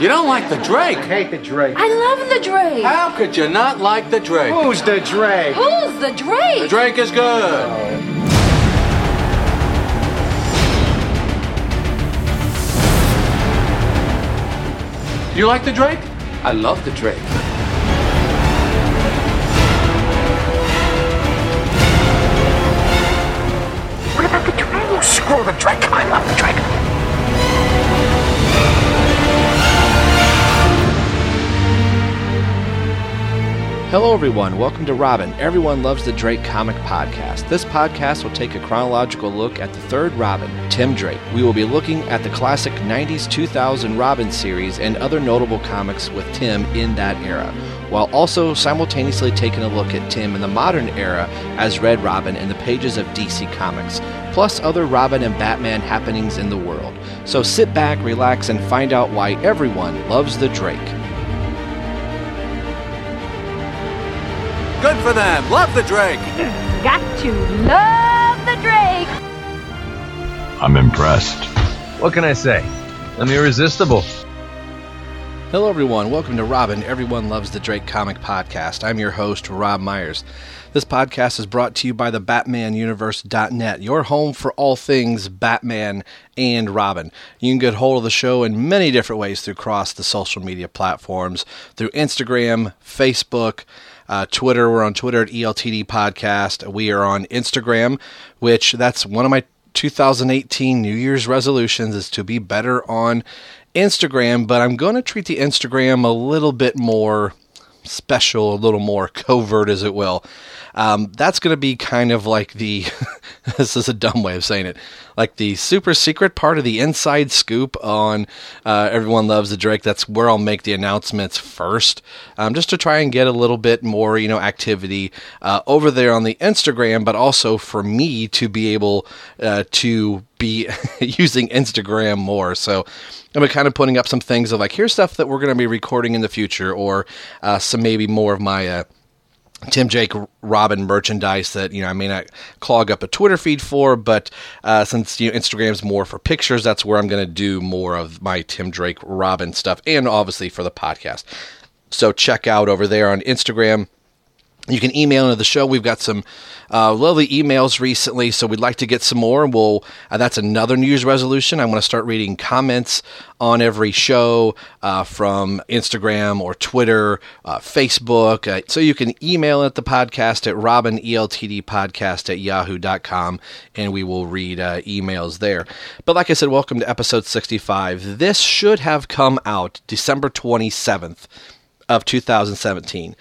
You don't like the Drake? I hate the Drake. I love the Drake. How could you not like the Drake? Who's the Drake? Who's the Drake? The Drake is good. Do you like the Drake? I love the Drake. What about the Drake? Oh, screw the Drake. I love the Drake. Hello, everyone. Welcome to Robin. Everyone loves the Drake comic podcast. This podcast will take a chronological look at the third Robin, Tim Drake. We will be looking at the classic 90s 2000 Robin series and other notable comics with Tim in that era, while also simultaneously taking a look at Tim in the modern era as Red Robin in the pages of DC Comics, plus other Robin and Batman happenings in the world. So sit back, relax, and find out why everyone loves the Drake. Good for them. Love the Drake. Got to love the Drake. I'm impressed. What can I say? I'm irresistible. Hello, everyone. Welcome to Robin. Everyone loves the Drake comic podcast. I'm your host, Rob Myers. This podcast is brought to you by the BatmanUniverse.net, your home for all things Batman and Robin. You can get hold of the show in many different ways through across the social media platforms, through Instagram, Facebook, uh, Twitter. We're on Twitter at ELTD Podcast. We are on Instagram, which that's one of my 2018 New Year's resolutions is to be better on Instagram, but I'm going to treat the Instagram a little bit more special, a little more covert, as it will. Um, that's going to be kind of like the, this is a dumb way of saying it, like the super secret part of the inside scoop on uh, Everyone Loves the Drake. That's where I'll make the announcements first, um, just to try and get a little bit more, you know, activity uh, over there on the Instagram, but also for me to be able uh, to be using Instagram more. So I'm kind of putting up some things of like, here's stuff that we're going to be recording in the future, or uh, some maybe more of my uh, Tim Drake Robin merchandise that you know I may not clog up a Twitter feed for, but uh, since you know Instagram's more for pictures, that's where I'm going to do more of my Tim Drake Robin stuff, and obviously for the podcast. So check out over there on Instagram. You can email into the show. We've got some uh, lovely emails recently, so we'd like to get some more. And We'll uh, that's another New Year's resolution. I want to start reading comments on every show uh, from Instagram or Twitter, uh, Facebook. Uh, so you can email at the podcast at robineltdpodcast at yahoo.com, and we will read uh, emails there. But like I said, welcome to episode 65. This should have come out December 27th of 2017.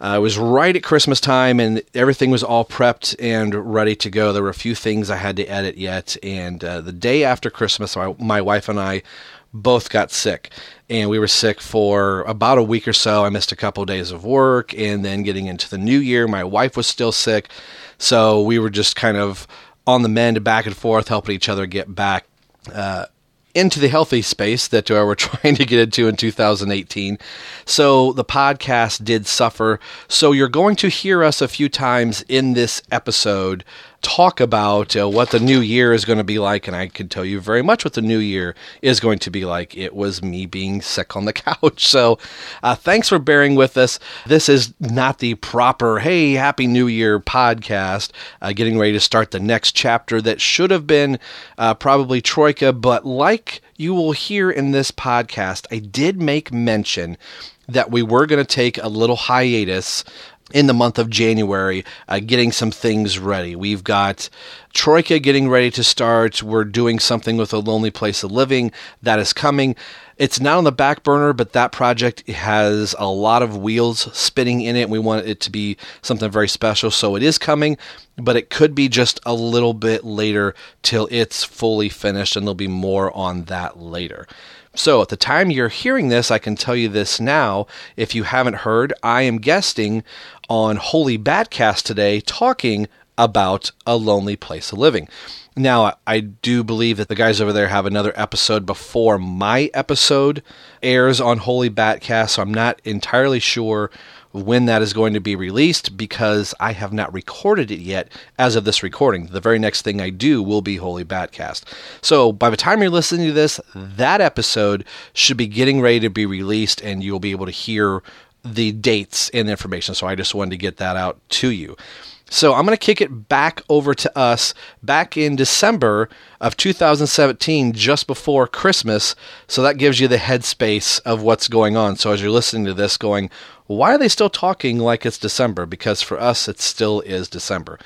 Uh, it was right at Christmas time, and everything was all prepped and ready to go. There were a few things I had to edit yet, and uh, the day after Christmas, my, my wife and I both got sick, and we were sick for about a week or so. I missed a couple of days of work, and then getting into the new year, my wife was still sick, so we were just kind of on the mend, back and forth, helping each other get back. Uh, into the healthy space that uh, we're trying to get into in 2018. So the podcast did suffer. So you're going to hear us a few times in this episode talk about uh, what the new year is going to be like. And I can tell you very much what the new year is going to be like. It was me being sick on the couch. So uh, thanks for bearing with us. This is not the proper, hey, happy new year podcast, uh, getting ready to start the next chapter that should have been uh, probably Troika. But like you will hear in this podcast, I did make mention that we were going to take a little hiatus in the month of January, uh, getting some things ready. We've got Troika getting ready to start. We're doing something with a lonely place of living that is coming. It's not on the back burner, but that project has a lot of wheels spinning in it. We want it to be something very special, so it is coming, but it could be just a little bit later till it's fully finished, and there'll be more on that later. So, at the time you're hearing this, I can tell you this now. If you haven't heard, I am guesting on Holy Batcast today talking about a lonely place of living. Now, I do believe that the guys over there have another episode before my episode airs on Holy Batcast, so I'm not entirely sure when that is going to be released because I have not recorded it yet as of this recording. The very next thing I do will be Holy Batcast. So by the time you're listening to this, that episode should be getting ready to be released and you'll be able to hear the dates and information. So I just wanted to get that out to you. So I'm going to kick it back over to us back in December of 2017, just before Christmas. So that gives you the headspace of what's going on. So as you're listening to this, going, why are they still talking like it's December? Because for us, it still is December.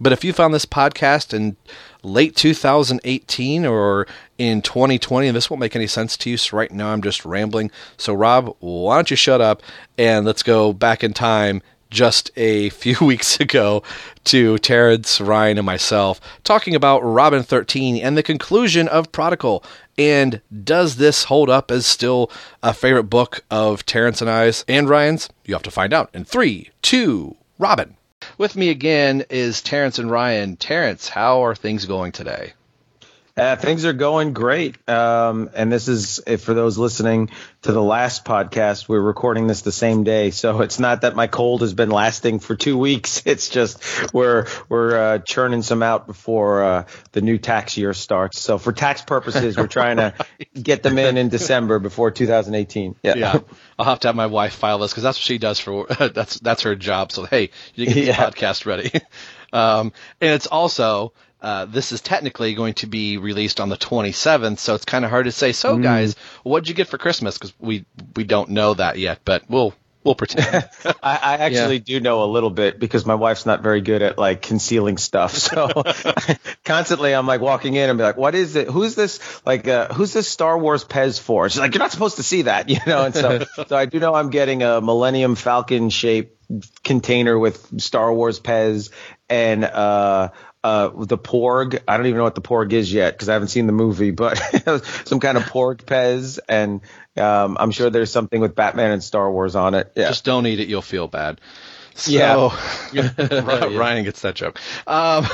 But if you found this podcast in late 2018 or in 2020, and this won't make any sense to you. So right now I'm just rambling. So Rob, why don't you shut up and let's go back in time just a few weeks ago to Terrence, Ryan, and myself talking about Robin 13 and the conclusion of Prodigal. And does this hold up as still a favorite book of Terrence and I's and Ryan's? You have to find out in three, two, Robin. With me again is Terrence and Ryan. Terrence, how are things going today? Uh, things are going great. Um, and this is, if for those listening to the last podcast, we're recording this the same day. So it's not that my cold has been lasting for two weeks. It's just we're, we're uh, churning some out before uh, the new tax year starts. So for tax purposes, we're trying to get them in in December before 2018. Yeah. Yeah. I'll have to have my wife file this because that's what she does for, that's, that's her job. So, hey, you get the Yeah. podcast ready. um, and it's also, uh, this is technically going to be released on the 27th, so it's kind of hard to say. So, guys, what'd you get for Christmas? Because we we don't know that yet, but we'll we'll pretend. I, I actually do know a little bit because my wife's not very good at like concealing stuff. So constantly I'm like walking in and be like, what is it? Who's this? Like, uh, who's this Star Wars Pez for? She's like, you're not supposed to see that, you know? And so, so I do know I'm getting a Millennium Falcon shaped container with Star Wars Pez and, uh, uh, the Porg. I don't even know what the Porg is yet because I haven't seen the movie, but some kind of Porg Pez, and um, I'm sure there's something with Batman and Star Wars on it. Yeah. Just don't eat it; you'll feel bad. So, Yeah. Ryan gets that joke. Um,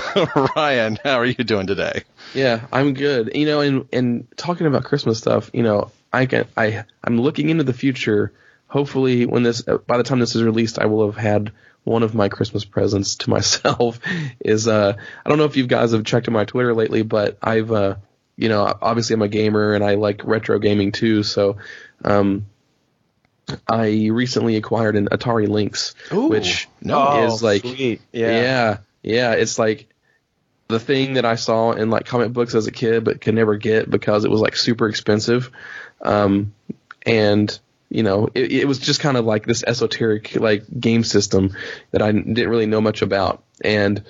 Ryan, how are you doing today? Yeah, I'm good. You know, and and talking about Christmas stuff, you know, I can I I'm looking into the future. Hopefully, when this by the time this is released, I will have had one of my Christmas presents to myself. Is uh, I don't know if you guys have checked my Twitter lately, but I've uh, you know, obviously I'm a gamer and I like retro gaming too. So, um, I recently acquired an Atari Lynx, which Oh, is like sweet. yeah. Yeah. yeah, It's like the thing that I saw in like comic books as a kid, but could never get because it was like super expensive. Um, and you know, it, it was just kind of like this esoteric like game system that I didn't really know much about. And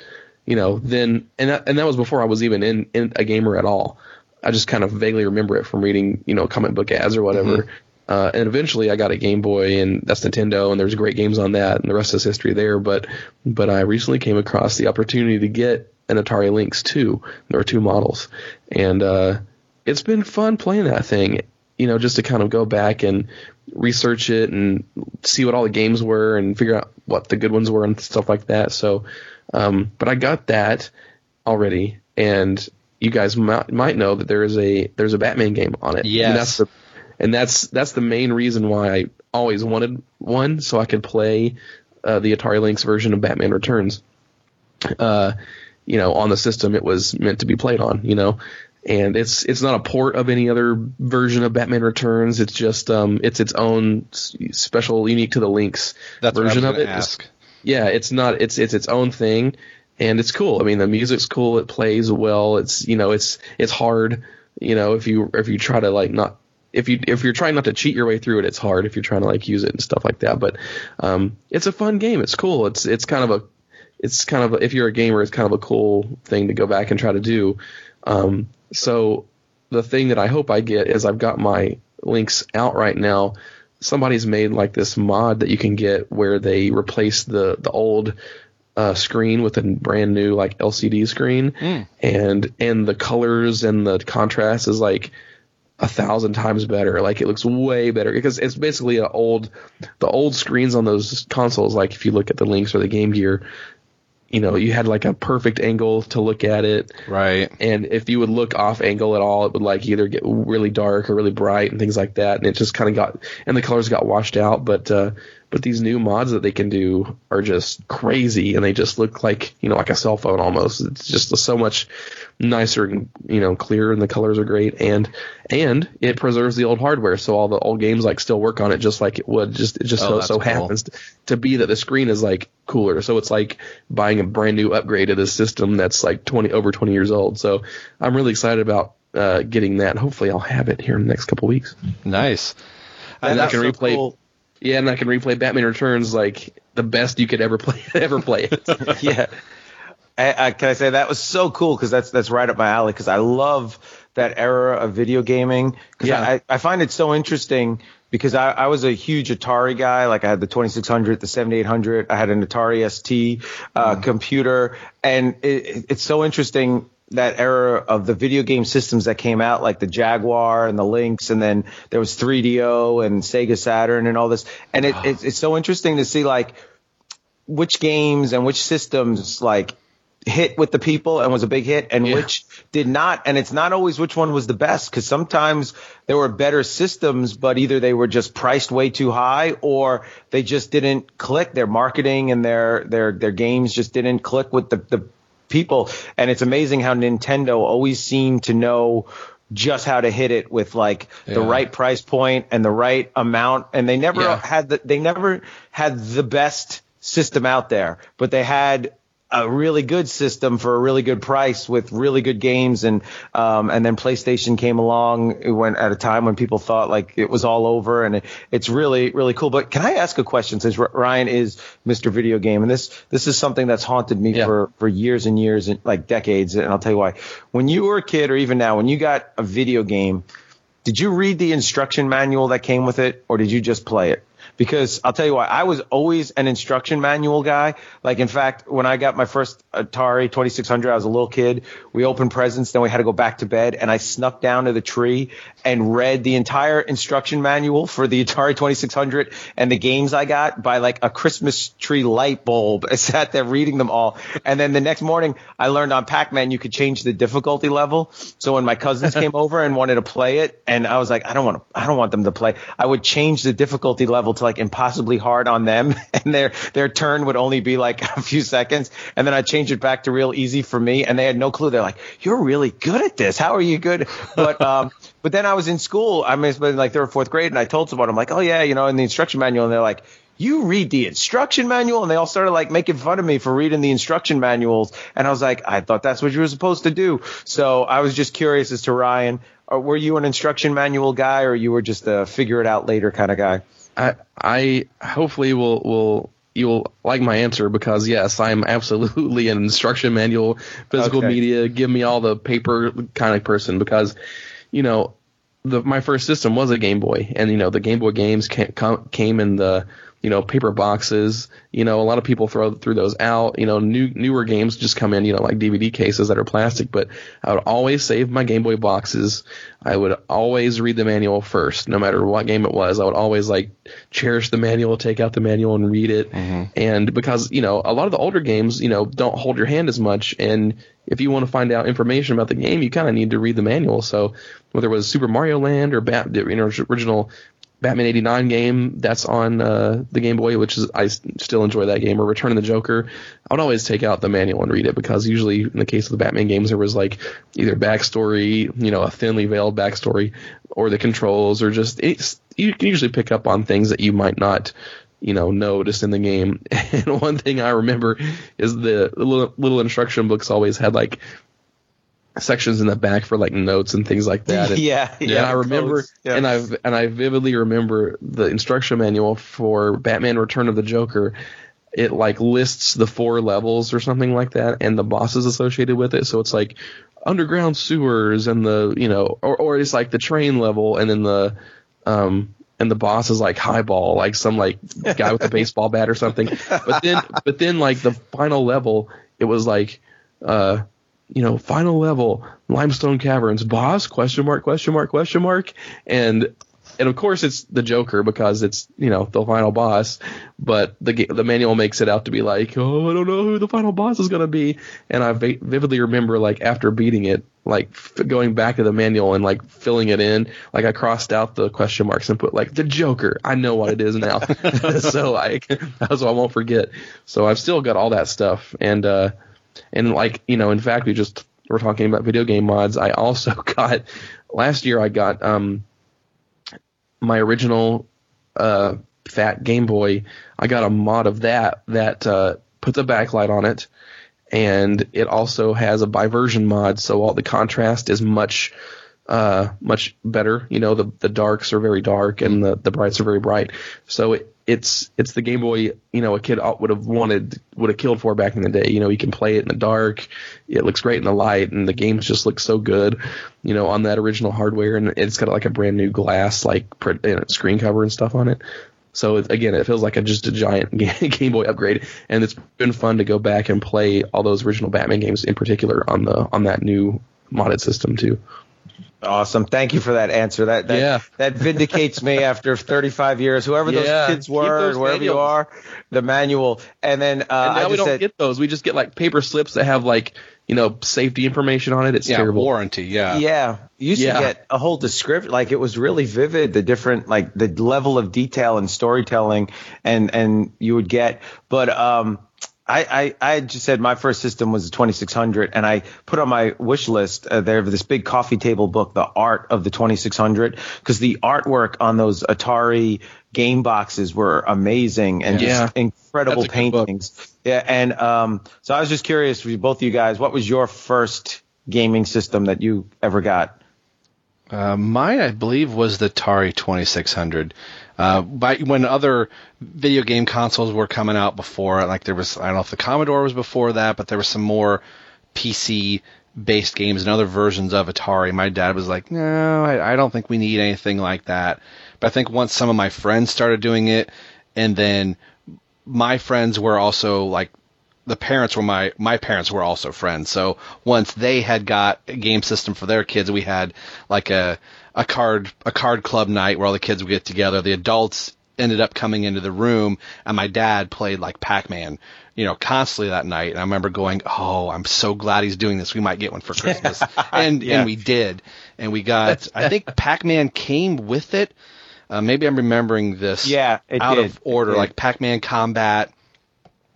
you know, then and that, and that was before I was even in, in a gamer at all. I just kind of vaguely remember it from reading, you know, comic book ads or whatever. Uh, and eventually I got a Game Boy and that's Nintendo and there's great games on that and the rest is history there. But, but I recently came across the opportunity to get an Atari Lynx 2. There are two models and, uh, it's been fun playing that thing, you know, just to kind of go back and research it and see what all the games were and figure out what the good ones were and stuff like that. So, um, but I got that already and you guys might, might know that there is a there's a Batman game on it. Yes. And that's the and that's that's the main reason why I always wanted one so I could play uh, the Atari Lynx version of Batman Returns. Uh, you know, on the system it was meant to be played on, you know. And it's it's not a port of any other version of Batman Returns. It's just um it's its own special, unique to the Lynx That's version of it. It's- yeah, it's not it's it's its own thing and it's cool. I mean, the music's cool, it plays well. It's, you know, it's it's hard, you know, if you if you try to like not if you if you're trying not to cheat your way through it, it's hard if you're trying to like use it and stuff like that. But um it's a fun game. It's cool. It's it's kind of a it's kind of a, if you're a gamer, it's kind of a cool thing to go back and try to do. Um so the thing that I hope I get is I've got my Lynx out right now somebody's made like this mod that you can get where they replace the the old uh, screen with a brand new like LCD screen, and and the colors and the contrast is like a thousand times better. Like it looks way better because it's basically a old the old screens on those consoles. Like if you look at the Lynx or the Game Gear, you know you had like a perfect angle to look at it Right. and if you would look off angle at all, it would like either get really dark or really bright and things like that. And it just kind of got, and the colors got washed out. But, uh, but these new mods that they can do are just crazy, and they just look like you know like a cell phone almost. It's just so much nicer and you know clearer, and the colors are great, and and it preserves the old hardware, so all the old games like still work on it just like it would. Just it just Oh, so so cool. happens to be that the screen is like cooler, so it's like buying a brand new upgrade to the system that's like twenty over twenty years old. So I'm really excited about uh, getting that. Hopefully, I'll have it here in the next couple weeks. Nice. And I can so replay. cool. Yeah, and I can replay Batman Returns like the best you could ever play. ever play it. yeah. I, I, can I say that was so cool because that's that's right up my alley because I love that era of video gaming. Because Yeah. I, I find it so interesting because I, I was a huge Atari guy. Like I had the 2600 the 7800 I had an Atari ST uh, computer. And it, it- it's so interesting that era of the video game systems that came out like the Jaguar and the Lynx and then there was 3DO and Sega Saturn and all this. And it, it's, it's so interesting to see like which games and which systems like hit with the people and was a big hit and Yeah. which did not and it's not always which one was the best because sometimes there were better systems but either they were just priced way too high or they just didn't click their marketing and their their their games just didn't click with the the people and it's amazing how Nintendo always seemed to know just how to hit it with like the right price point and the right amount and they never Yeah. had the, they never had the best system out there but they had a really good system for a really good price with really good games and um, and then PlayStation came along when at a time when people thought like it was all over and it, it's really really cool but can I ask a question since Ryan is Mr. Video Game and this this is something that's haunted me Yeah. for for years and years and like decades and I'll tell you why when you were a kid or even now when you got a video game did you read the instruction manual that came with it or did you just play it? Because I'll tell you why, I was always an instruction manual guy. Like, in fact, when I got my first Atari 2600, I was a little kid. We opened presents, then we had to go back to bed, and I snuck down to the tree and read the entire instruction manual for the Atari 2600 and the games I got by like a Christmas tree light bulb. I sat there reading them all. And then the next morning, I learned on Pac-Man you could change the difficulty level. So when my cousins came over and wanted to play it, and I was like, I don't want to, I don't want them to play. I would change the difficulty level to like impossibly hard on them, and their their turn would only be like a few seconds, and then I change it back to real easy for me, and they had no clue. They're like, "You're really good at this. How are you good?" But um, but then I was in school. I mean, it's like third or fourth grade, and I told someone, I'm like, "Oh yeah, you know, in the instruction manual," and they're like. You read the instruction manual, and they all started like making fun of me for reading the instruction manuals. And I was like, I thought that's what you were supposed to do. So I was just curious as to Ryan, or were you an instruction manual guy, or you were just a figure it out later kind of guy? I I hopefully will will you will like my answer because yes, I'm absolutely an instruction manual, physical Okay. media. Give me all the paper kind of person because you know the my first system was a Game Boy, and you know the Game Boy games came, came in the you know paper boxes. You know a lot of people throw threw those out. You know new newer games just come in you know like DVD cases that are plastic. But I would always save my Game Boy boxes. I would always read the manual first, no matter what game it was. I would always like cherish the manual, take out the manual and read it. Mm-hmm. And because you know a lot of the older games you know don't hold your hand as much and if you want to find out information about the game, you kind of need to read the manual. So whether it was Super Mario Land or Bat, the original Batman '89 game that's on uh, the Game Boy, which is I still enjoy that game, or Return of the Joker, I would always take out the manual and read it because usually in the case of the Batman games, there was like either backstory, you know, a thinly veiled backstory, or the controls, or just you can usually pick up on things that you might not you know, noticed in the game. And one thing I remember is the little, little instruction books always had like sections in the back for like notes and things like that. And, yeah, and yeah. I remember, yeah. and I and I vividly remember the instruction manual for Batman: Return of the Joker. It like lists the four levels or something like that, and the bosses associated with it. So it's like underground sewers and the you know, or or it's like the train level, and then the um and the boss is like highball, like some like guy with a baseball bat or something. But then but then like the final level, it was like uh you know, final level, limestone caverns, boss, question mark, question mark, question mark. And and of course it's the Joker because it's you know the final boss, but the the manual makes it out to be like oh I don't know who the final boss is gonna be, and I vividly remember like after beating it like f- going back to the manual and like filling it in like I crossed out the question marks and put like the Joker. I know what it is now. So I so I won't forget. So I've still got all that stuff. And uh and like you know in fact we just we're talking about video game mods I also got last year I got um my original uh, fat Game Boy, I got a mod of that that uh, puts a backlight on it, and it also has a biversion mod, so all the contrast is much uh, much better. You know, the the darks are very dark and the the brights are very bright. So it, it's it's the Game Boy. You know, a kid would have wanted would have killed for back in the day. You know, you can play it in the dark. It looks great in the light, and the games just look so good. You know, on that original hardware, and it's got like a brand new glass like screen cover and stuff on it. So it, again, it feels like a, just a giant Game Boy upgrade, and it's been fun to go back and play all those original Batman games in particular on the on that new modded system too. Awesome. Thank you for that answer. That that, Yeah. that vindicates me after 35 years. Whoever those kids were, those and wherever you are, the manual. And then uh, and now I we don't said, get those. We just get like paper slips that have like you know safety information on it. It's yeah, terrible. warranty. Yeah. yeah, you used Yeah. to get a whole description. Like it was really vivid, the different, like the level of detail and storytelling, and and you would get. But um, I, I, I just said my first system was a 2600 and I put on my wish list uh, there this big coffee table book, The Art of the 2600, because the artwork on those Atari game boxes were amazing and Yeah. just incredible That's a good book. paintings. Yeah. And um, so I was just curious for both of you guys, what was your first gaming system that you ever got? Uh, mine, I believe, was the Atari 2600. Uh, by when other video game consoles were coming out before, like there was, I don't know if the Commodore was before that, but there was some more PC based games and other versions of Atari. My dad was like, no, I, I don't think we need anything like that. But I think once some of my friends started doing it, and then my friends were also like the parents were my my parents were also friends. So once they had got a game system for their kids, we had like a a card a card club night where all the kids would get together. The adults ended up coming into the room, and my dad played like Pac Man, you know, constantly that night. And I remember going, "Oh, I'm so glad he's doing this. We might get one for Christmas," and Yeah. and we did, and we got. I think Pac Man came with it. Uh, maybe I'm remembering this Yeah, it out did. of order, like Pac Man Combat.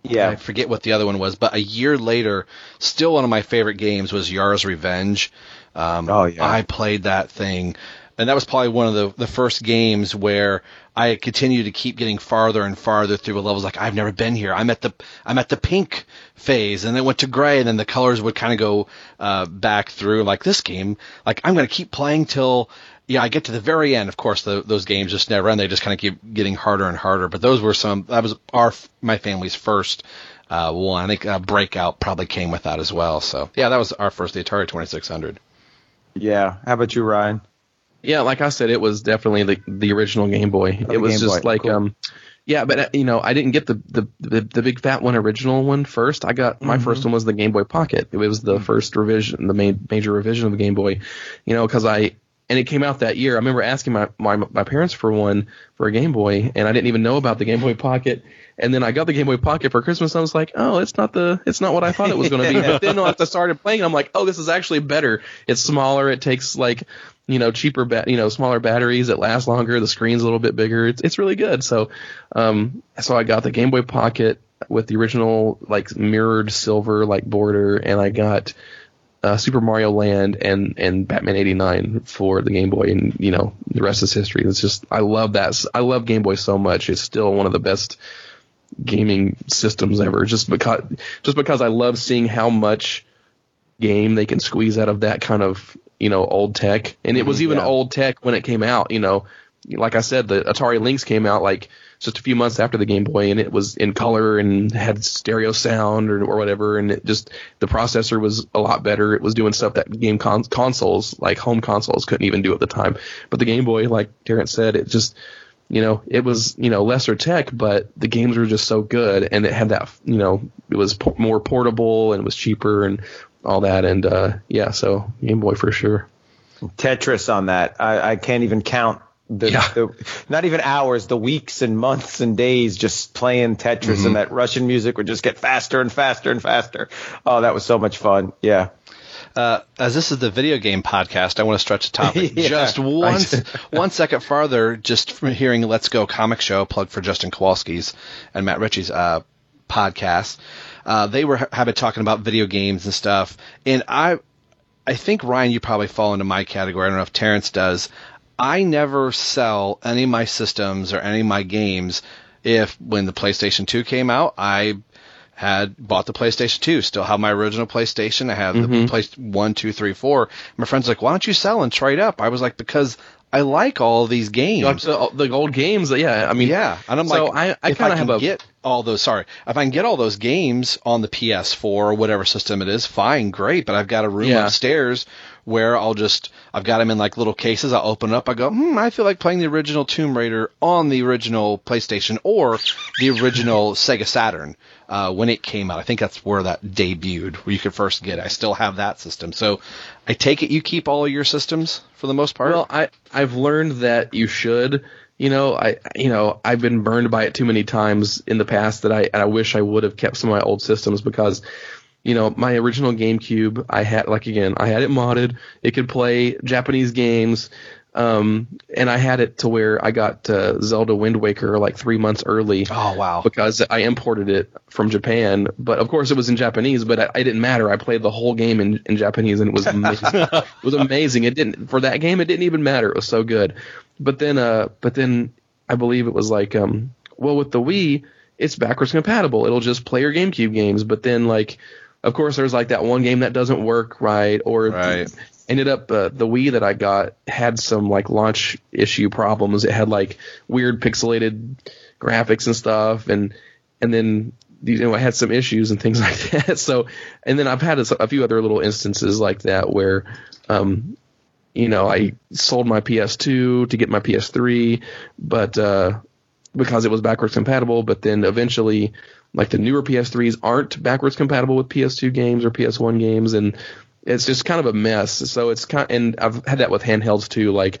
Yeah, I forget what the other one was, but a year later, still one of my favorite games was Yar's Revenge. Um, Oh, yeah. I played that thing, and that was probably one of the the first games where I continued to keep getting farther and farther through the levels. Like I've never been here. I'm at the I'm at the pink phase, and then went to gray, and then the colors would kind of go uh, back through. Like this game, like I'm going to keep playing till. Yeah, I get to the very end. Of course, the, those games just never end. They just kind of keep getting harder and harder. But those were some. That was our my family's first uh, one. I think uh, Breakout probably came with that as well. So yeah, that was our first, the Atari 2600. Yeah. How about you, Ryan? Yeah, like I said, it was definitely the the original Game Boy. the it was Game just Boy, like cool. um, yeah, but uh, you know, I didn't get the the the, the big fat one original one first. I got my first one was the Game Boy Pocket. It was the first revision, the main major revision of the Game Boy. You know, because I and it came out that year. I remember asking my, my my parents for one for a Game Boy, and I didn't even know about the Game Boy Pocket. And then I got the Game Boy Pocket for Christmas. And I was like, oh, it's not the it's not what I thought it was going to be. But then once I started playing, I'm like, oh, this is actually better. It's smaller. It takes like you know cheaper ba- you know smaller batteries. It lasts longer. The screen's a little bit bigger. It's it's really good. So um so I got the Game Boy Pocket with the original like mirrored silver like border, and I got uh, Super Mario Land and and Batman '89 for the Game Boy, and you know the rest is history. It's just I love that. I love Game Boy so much. It's still one of the best gaming systems ever. Just because just because I love seeing how much game they can squeeze out of that kind of you know old tech, and it was mm-hmm. even yeah. old tech when it came out. You know, like I said, the Atari Lynx came out like just a few months after the Game Boy, and it was in color and had stereo sound or, or whatever, and it just the processor was a lot better. It was doing stuff that game con- consoles, like home consoles, couldn't even do at the time. But the Game Boy, like Terrence said, it just you know it was you know lesser tech, but the games were just so good, and it had that you know it was po- more portable and it was cheaper and all that, and uh, yeah, so Game Boy for sure. Tetris on that. I, I can't even count the, Yeah. the not even hours, the weeks and months and days just playing Tetris Mm-hmm. and that Russian music would just get faster and faster and faster. Oh, that was so much fun. Yeah. Uh, as this is the video game podcast, I want to stretch the topic Yeah. just one, one second farther, just from hearing Let's Go Comic Show, plug for Justin Kowalski's and Matt Ritchie's uh, podcast. Uh, they were have been talking about video games and stuff, and I, I think Ryan, you probably fall into my category. I don't know if Terrence does. I never sell any of my systems or any of my games. If when the PlayStation 2 came out, I had bought the PlayStation 2, still have my original PlayStation. I have the Play one, two, three, four. My friend's like, why don't you sell and trade up? I was like, because I like all these games. Like the, the old games, yeah. I mean, yeah, and I'm so like, I, I kind of can have a get all those. Sorry, if I can get all those games on the PS4 or whatever system it is, fine, great. But I've got a room Yeah. upstairs where I'll just I've got them in like little cases. I'll open up. I go, hmm, I feel like playing the original Tomb Raider on the original PlayStation or the original Sega Saturn uh, when it came out. I think that's where that debuted, where you could first get. it. I still have that system, so I take it you keep all of your systems for the most part. Well, I I've learned that you should. You know, I you know I've been burned by it too many times in the past that I I wish I would have kept some of my old systems because, you know, my original GameCube I had like again I had it modded. It could play Japanese games, um, and I had it to where I got uh, Zelda Wind Waker like three months early. oh wow, because I imported it from Japan. But of course, it was in Japanese. But I, it didn't matter. I played the whole game in, in Japanese, and it was amazing. it was amazing. It didn't for that game. It didn't even matter. It was so good. But then, uh, but then I believe it was like, um, well, with the Wii, it's backwards compatible. It'll just play your GameCube games. But then, like, of course, there's like that one game that doesn't work right, or Right. Ended up uh, the Wii that I got had some like launch issue problems. It had like weird pixelated graphics and stuff, and and then you know I had some issues and things like that. So and then I've had a, a few other little instances like that where, um, you know, I sold my PS2 to get my PS3, but uh, because it was backwards compatible, but then eventually. Like the newer PS3s aren't backwards compatible with PS2 games or PS1 games, and it's just kind of a mess. So it's kind, and I've had that with handhelds too. Like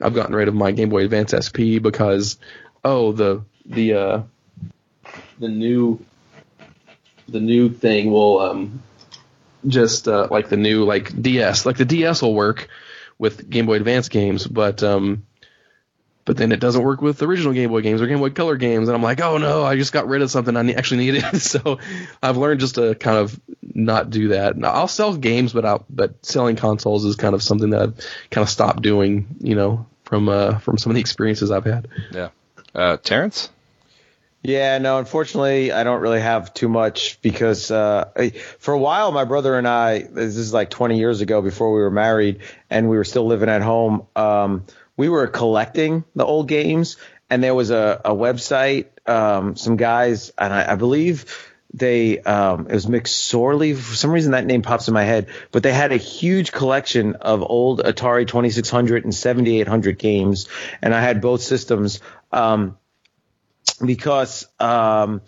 I've gotten rid of my Game Boy Advance SP because oh the the uh the new the new thing will um just uh, like the new like DS like the DS will work with Game Boy Advance games, but um but then it doesn't work with original Game Boy games or Game Boy Color games, and I'm like, oh no, I just got rid of something I ne- actually needed. so I've learned just to kind of not do that. Now, I'll sell games, but I'll, but selling consoles is kind of something that I've kind of stopped doing. You know, from uh from some of the experiences I've had. yeah. Uh, Terrence. Yeah, no, unfortunately, I don't really have too much because uh, for a while, my brother and I, this is like 20 years ago before we were married and we were still living at home, um, we were collecting the old games and there was a, a website, um, some guys, and I, I believe they, um, it was McSorley. For some reason, that name pops in my head, but they had a huge collection of old Atari 2600 and 7800 games, and I had both systems. Um, because um,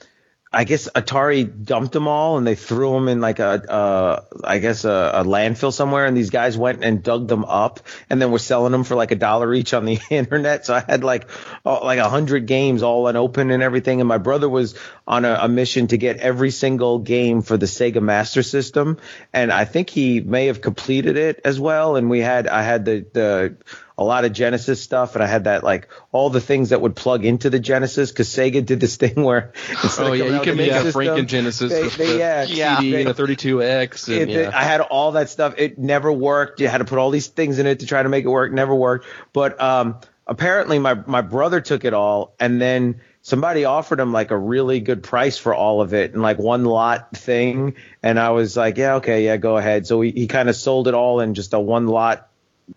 I guess Atari dumped them all and they threw them in like a, uh, I guess a, a landfill somewhere, and these guys went and dug them up and then were selling them for like a dollar each on the internet. So I had like oh, like a hundred games all unopened and everything, and my brother was on a, a mission to get every single game for the Sega Master System, and I think he may have completed it as well. And we had I had the the a lot of Genesis stuff, and I had that like all the things that would plug into the Genesis because Sega did this thing where instead Oh yeah, you can make a system, Franken Genesis they- with they- the yeah, CD yeah, and a 32X. And, it, yeah. I had all that stuff. It never worked. You had to put all these things in it to try to make it work. Never worked. But um, apparently, my my brother took it all, and then somebody offered him like a really good price for all of it and like one lot thing. And I was like, yeah, okay, yeah, go ahead. So he, he kind of sold it all in just a one lot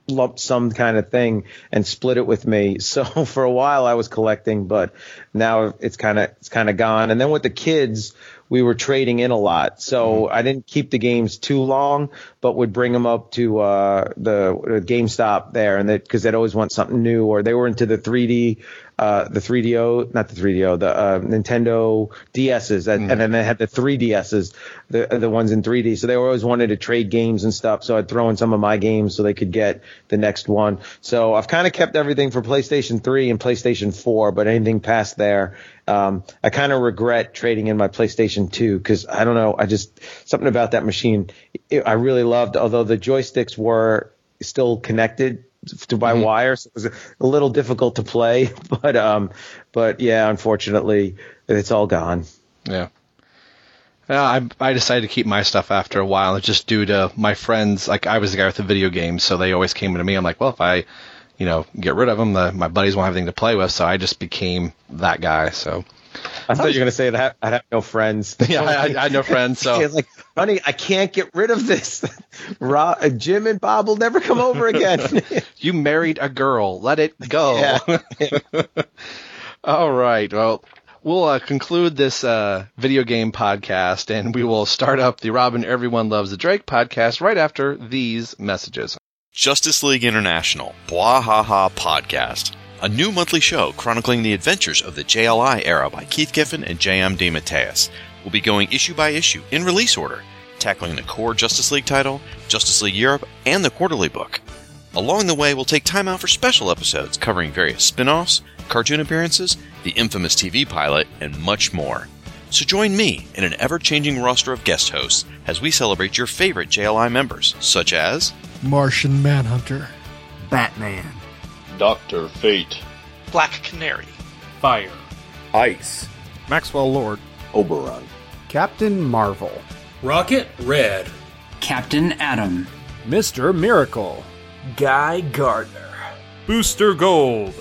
lump sum kind of thing and split it with me. So for a while I was collecting, but now it's kind of it's kind of gone. And then with the kids, we were trading in a lot. So I didn't keep the games too long, but would bring them up to uh, the GameStop there, and that because they'd always want something new, or they were into the 3D, uh, the 3DO, not the 3DO, the uh, Nintendo DSs, and, and then they had the 3DSs, the the ones in 3D. So they always wanted to trade games and stuff. So I'd throw in some of my games so they could get the next one. So I've kind of kept everything for PlayStation 3 and PlayStation 4, but anything past there. Um, I kind of regret trading in my PlayStation 2 because I don't know. I just something about that machine it, I really loved. Although the joysticks were still connected to by wire, so it was a, a little difficult to play. But um, but yeah, unfortunately, it's all gone. Yeah. Yeah, I I decided to keep my stuff after a while, just due to my friends. Like I was the guy with the video games, so they always came to me. I'm like, well, if I, you know, get rid of them, the, my buddies won't have anything to play with. So I just became that guy. So I thought you were gonna say that I have no friends. yeah, I, I, I had no friends. So It's like, honey, I can't get rid of this. Rob, uh, Jim and Bob will never come over again. you married a girl. Let it go. Yeah. All right. Well, we'll uh, conclude this uh, video game podcast and we will start up the Robin Everyone Loves the Drake podcast right after these messages. Justice League International, Bwahaha Podcast, a new monthly show chronicling the adventures of the JLI era by Keith Giffen and J.M. DeMatteis. We'll be going issue by issue in release order, tackling the core Justice League title, Justice League Europe, and the quarterly book. Along the way, we'll take time out for special episodes covering various spin offs, cartoon appearances, the infamous TV pilot, and much more. So join me in an ever changing roster of guest hosts as we celebrate your favorite JLI members, such as Martian Manhunter. Batman. Doctor Fate. Black Canary. Fire. Ice. Maxwell Lord. Oberon. Captain Marvel. Rocket Red. Captain Atom. Mr. Miracle. Guy Gardner. Booster Gold.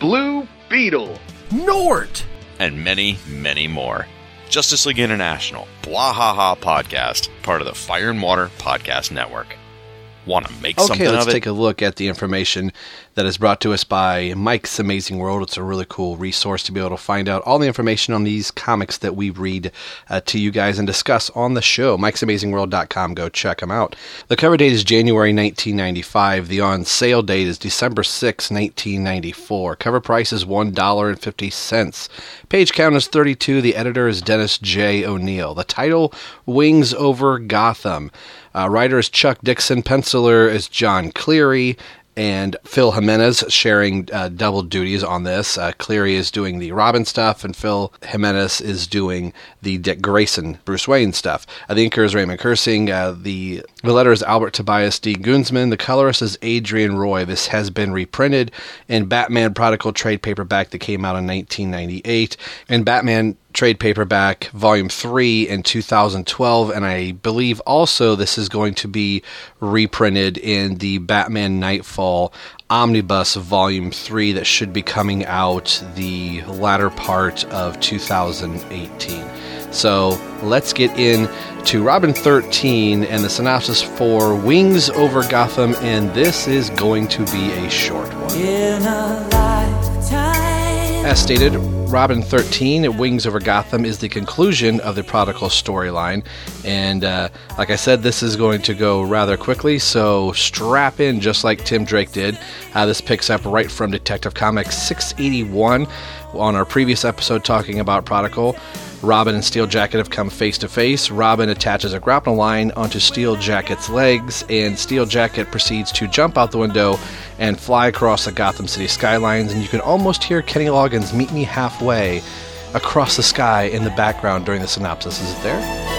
Blue Beetle. Nort. and many, many more. Justice League International, Bwahaha Podcast, part of the Fire and Water Podcast Network. Want to make Okay, something let's take a look at the information that is brought to us by Mike's Amazing World. It's a really cool resource to be able to find out all the information on these comics that we read uh, to you guys and discuss on the show. Mike'sAmazingWorld.com. Go check them out. The cover date is January 1995. The on sale date is December 6, 1994. Cover price is $1.50. Page count is 32. The editor is Dennis J. O'Neil. The title, Wings Over Gotham. Uh, writer is Chuck Dixon. Penciler is John Cleary. And Phil Jimenez sharing uh, double duties on this. Uh, Cleary is doing the Robin stuff, and Phil Jimenez is doing the Dick Grayson, Bruce Wayne stuff. Uh, the inker is Raymond Kryssing. Uh, the the letter is Albert Tobias DeGuzman. The colorist is Adrienne Roy. This has been reprinted in Batman Prodigal trade paperback that came out in 1998, and Batman trade paperback volume 3 in 2012 and i believe also this is going to be reprinted in the batman nightfall omnibus volume 3 that should be coming out the latter part of 2018 so let's get in to robin 13 and the synopsis for wings over gotham and this is going to be a short one as stated, Robin 13, Wings Over Gotham, is the conclusion of the Prodigal storyline. And uh, like I said, this is going to go rather quickly, so strap in just like Tim Drake did. Uh, this picks up right from Detective Comics 681 on our previous episode talking about Prodigal. Robin and Steel Jacket have come face to face. Robin attaches a grappling line onto Steel Jacket's legs, and Steel Jacket proceeds to jump out the window and fly across the Gotham City skylines. And you can almost hear Kenny Loggins meet me halfway across the sky in the background during the synopsis. Is it there?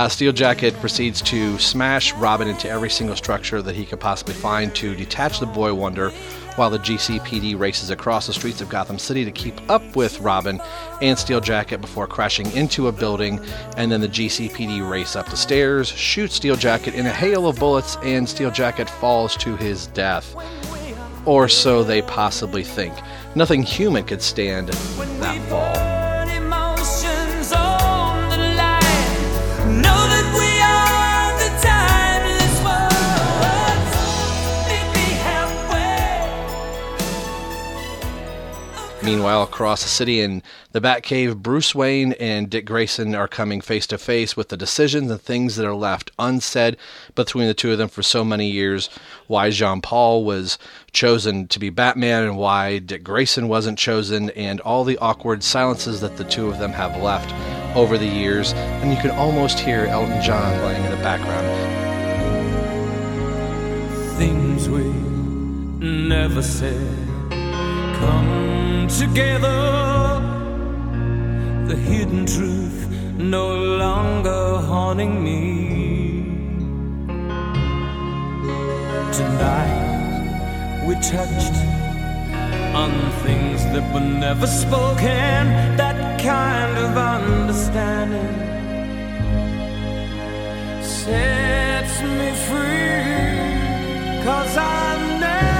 Uh, Steel Jacket proceeds to smash Robin into every single structure that he could possibly find to detach the Boy Wonder while the GCPD races across the streets of Gotham City to keep up with Robin and Steel Jacket before crashing into a building. And then the GCPD race up the stairs, shoot Steel Jacket in a hail of bullets, and Steel Jacket falls to his death. Or so they possibly think. Nothing human could stand that fall. Meanwhile, across the city in the Batcave, Bruce Wayne and Dick Grayson are coming face to face with the decisions and things that are left unsaid between the two of them for so many years. Why Jean Paul was chosen to be Batman and why Dick Grayson wasn't chosen, and all the awkward silences that the two of them have left over the years. And you can almost hear Elton John playing in the background. Things we never said come together. The hidden truth no longer haunting me. Tonight we touched on things that were never spoken. That kind of understanding sets me free. Cause I never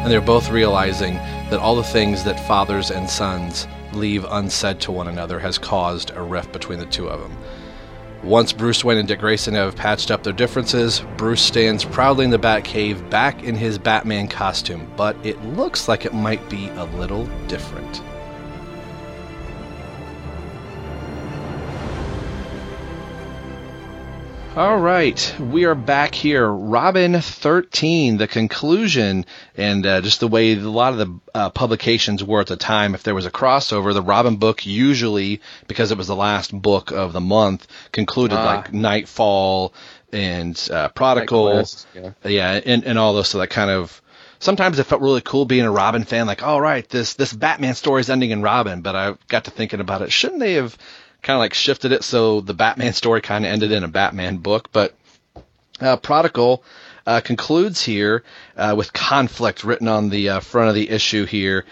And they're both realizing that all the things that fathers and sons leave unsaid to one another has caused a rift between the two of them. Once Bruce Wayne and Dick Grayson have patched up their differences, Bruce stands proudly in the Batcave back in his Batman costume, but it looks like it might be a little different. All right, we are back here. Robin 13, the conclusion, and uh, just the way a lot of the uh, publications were at the time. If there was a crossover, the Robin book usually, because it was the last book of the month, concluded Ah. like Knightfall and uh, Prodigal. Quest, yeah. and, and all those. So that kind of sometimes it felt really cool being a Robin fan. Like, all right, this this Batman story is ending in Robin. But I got to thinking about it. Shouldn't they have kind of like shifted it so the Batman story kind of ended in a Batman book? But uh, Prodigal uh, concludes here uh, with conflict written on the uh, front of the issue here.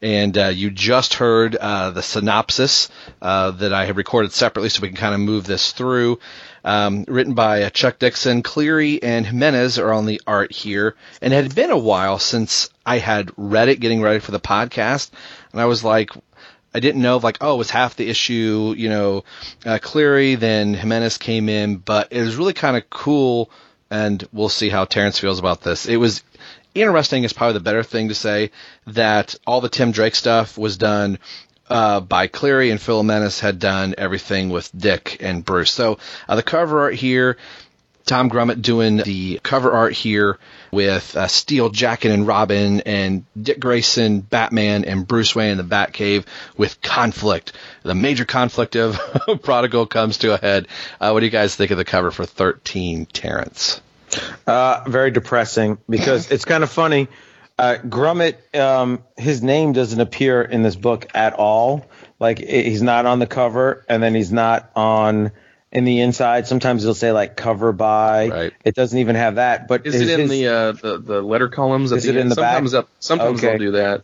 And uh, you just heard uh, the synopsis uh, that I have recorded separately, so we can kind of move this through. Um, written by Chuck Dixon, Cleary, and Jimenez are on the art here. And it had been a while since I had read it, getting ready for the podcast, and I was like, I didn't know like oh it was half the issue you know uh, Cleary then Jimenez came in but it was really kind of cool and we'll see how Terrence feels about this. It was interesting is probably the better thing to say that all the Tim Drake stuff was done uh, by Cleary and Phil Jimenez had done everything with Dick and Bruce. So uh, the cover art here Tom Grummett doing the cover art here with uh, Steel Jacket and Robin and Dick Grayson, Batman, and Bruce Wayne in the Batcave with conflict. The major conflict of Prodigal comes to a head. Uh, what do you guys think of the cover for 13, Terrence? Uh, very depressing because it's kind of funny. Uh, Grummett, um, his name doesn't appear in this book at all. Like he's not on the cover, and then he's not on in the inside. Sometimes they'll say like cover by. Right. It doesn't even have that. But Is his- it in his- the, uh, the the letter columns? At Is the it in end? the back? sometimes Up, sometimes Okay. they'll do that.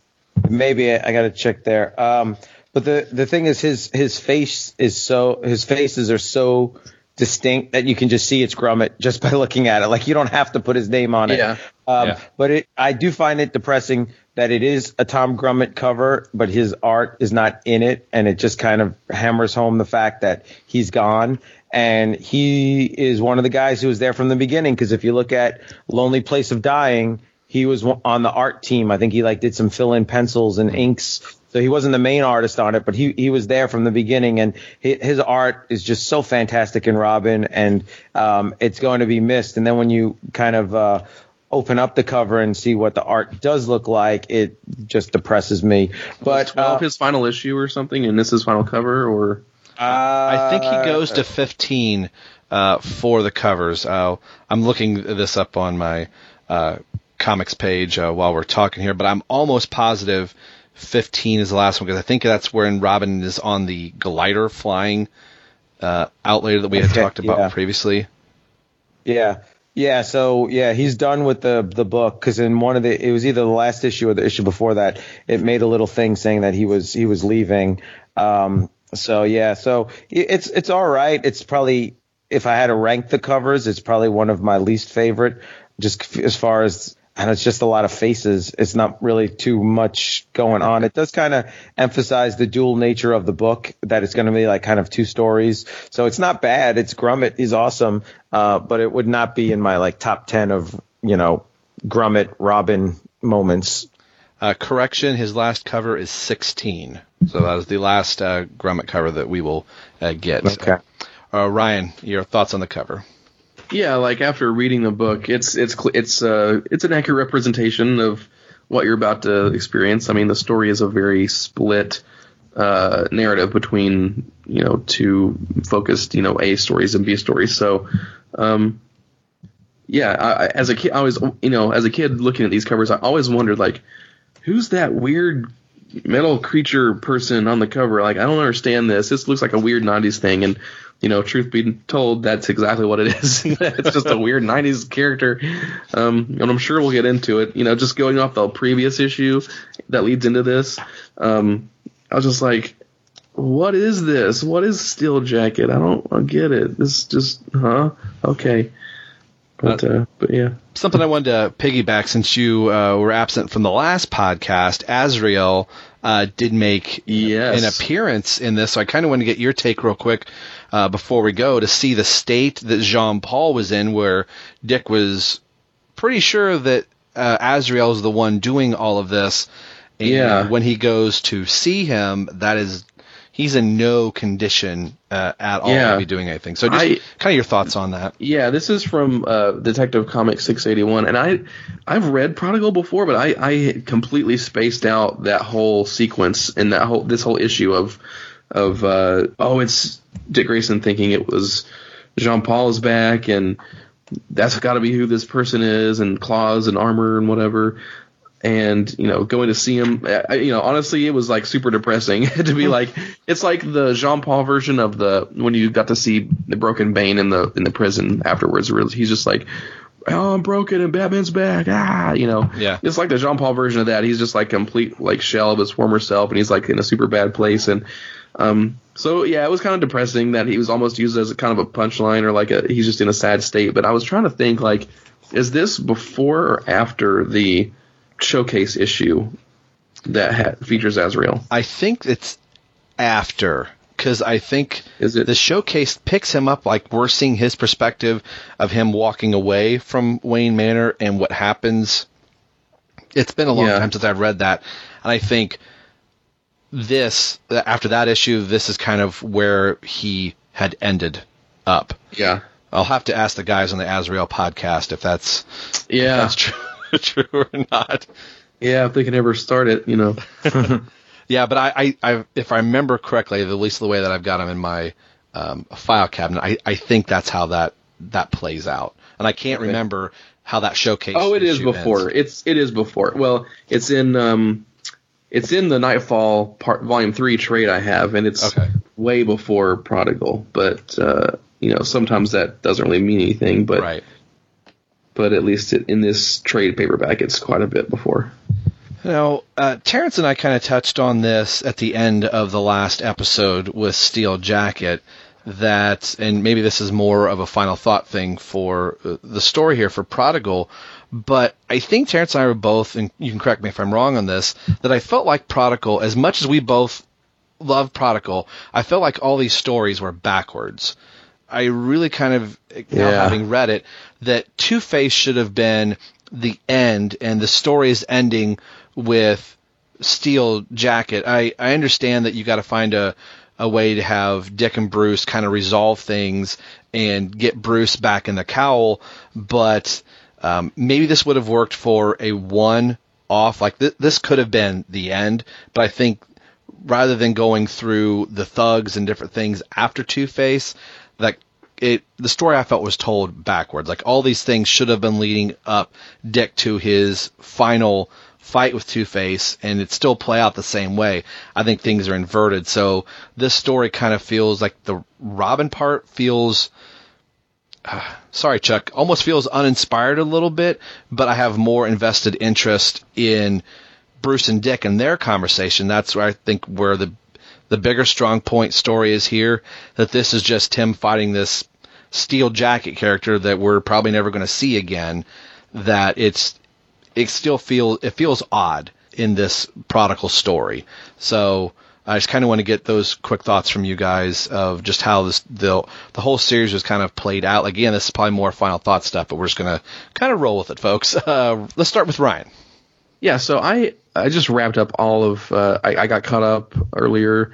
Maybe I, I got to check there. Um, but the the thing is, his his face is so his faces are so distinct that you can just see it's Grummett just by looking at it. Like you don't have to put his name on it. Yeah. Um, Yeah. But it, I do find it depressing that it is a Tom Grummett cover, but his art is not in it, and it just kind of hammers home the fact that he's gone. And he is one of the guys who was there from the beginning. Because if you look at Lonely Place of Dying, he he was on the art team. I think he like did some fill in pencils and inks. So he wasn't the main artist on it, but he, he was there from the beginning and his art is just so fantastic in Robin and, um, it's going to be missed. And then when you kind of, uh, open up the cover and see what the art does look like, it just depresses me. But, twelve uh, his final issue or something, and this is final cover, or I think he goes Uh, to 15 uh, for the covers. Uh, I'm looking this up on my uh, comics page uh, while we're talking here, but I'm almost positive 15 is the last one because I think that's when Robin is on the glider flying uh, out later that we had Okay, talked about yeah. previously. Yeah. Yeah, so yeah, he's done with the the book because in one of the it was either the last issue or the issue before that it made a little thing saying that he was he was leaving. Um, so yeah, so it's it's all right. It's probably if I had to rank the covers, it's probably one of my least favorite. Just as far as and it's just a lot of faces. It's not really too much going on. It does kind of emphasize the dual nature of the book that it's going to be like kind of two stories. So it's not bad. It's Grummett. is awesome. Uh, but it would not be in my like top 10 of, you know, Grummett Robin moments. Uh, correction, his last cover is 16. So that is the last uh, Grummett cover that we will uh, get. Okay. Uh, Ryan, your thoughts on the cover? Yeah, like after reading the book, it's it's it's uh it's an accurate representation of what you're about to experience. I mean, the story is a very split uh, narrative between you know two focused you know A stories and B stories. So, um, yeah, I, as a kid, I was you know as a kid looking at these covers, I always wondered like, who's that weird metal creature person on the cover? Like, I don't understand this. This looks like a weird '90s thing, and you know, truth be told, that's exactly what it is. it's just a weird '90s character, um, and I'm sure we'll get into it. You know, just going off the previous issue that leads into this, um, I was just like, what is this? What is Steel Jacket? I don't, I get it. This just, huh? Okay, but uh, but yeah. Something I wanted to piggyback since you uh, were absent from the last podcast. Azrael uh, did make Yes. an appearance in this, so I kind of want to get your take real quick uh, before we go to see the state that Jean Paul was in, where Dick was pretty sure that uh, Azrael is the one doing all of this. And Yeah. when he goes to see him, that is he's in no condition uh, at all Yeah. to be doing anything. So just kind of your thoughts on that. Yeah, this is from uh, Detective Comics 681, and I I've read Prodigal before, but I I completely spaced out that whole sequence and that whole this whole issue of of uh, oh it's Dick Grayson thinking it was Jean Paul is back and that's got to be who this person is and claws and armor and whatever. And you know, going to see him, I, you know, honestly, it was like super depressing to be like, it's like the Jean Paul version of the when you got to see the Broken Bane in the in the prison afterwards. Where he's just like, oh, I'm broken and Batman's back, ah, you know, Yeah. it's like the Jean Paul version of that. He's just like complete like shell of his former self, and he's like in a super bad place. And um, so yeah, it was kind of depressing that he was almost used as a kind of a punchline or like a he's just in a sad state. But I was trying to think like, is this before or after the showcase issue that ha- features Azrael? I think it's after because I think Is it the showcase picks him up like we're seeing his perspective of him walking away from Wayne Manor and what happens. It's been a long Yeah. time since I've read that, and I think this after that issue, this is kind of where he had ended up. Yeah, I'll have to ask the guys on the Azrael podcast if that's yeah, that's true, true or not. yeah. If they can ever start it, you know. Yeah, but I, I, I, if I remember correctly, at least the way that I've got them in my um, file cabinet, I, I think that's how that that plays out, and I can't Okay. remember how that showcase. Oh, it is before. ends. It's it is before. Well, it's in um, it's in the Knightfall part volume three trade I have, and it's Okay. way before Prodigal. But uh, you know, sometimes that doesn't really mean anything. But right. But at least it, in this trade paperback, it's quite a bit before. Now, uh, Terrence and I kind of touched on this at the end of the last episode with Steel Jacket. That, and maybe this is more of a final thought thing for uh, the story here for Prodigal, but I think Terrence and I were both, and you can correct me if I'm wrong on this, that I felt like Prodigal, as much as we both love Prodigal, I felt like all these stories were backwards. I really kind of now Yeah. having read it that Two Face should have been the end and the story is ending with Steel Jacket. I, I understand that you got to find a, a way to have Dick and Bruce kind of resolve things and get Bruce back in the cowl, but um, maybe this would have worked for a one off. Like th- this could have been the end, but I think rather than going through the thugs and different things after Two Face, like it, the story I felt was told backwards. Like all these things should have been leading up Dick to his final fight with Two Face, and it still play out the same way. I think things are inverted. So this story kind of feels like the Robin part feels. Uh, sorry, Chuck. Almost feels uninspired a little bit, but I have more invested interest in Bruce and Dick and their conversation. That's where I think where the the bigger strong point story is here. That this is just him fighting this steel jacket character that we're probably never going to see again. That it's it still feels it feels odd in this prodigal story. So I just kind of want to get those quick thoughts from you guys of just how this the the whole series was kind of played out. Again, this is probably more final thought stuff, but we're just gonna kind of roll with it, folks. Uh, let's start with Ryan. Yeah, so I I just wrapped up all of uh, I, I got caught up earlier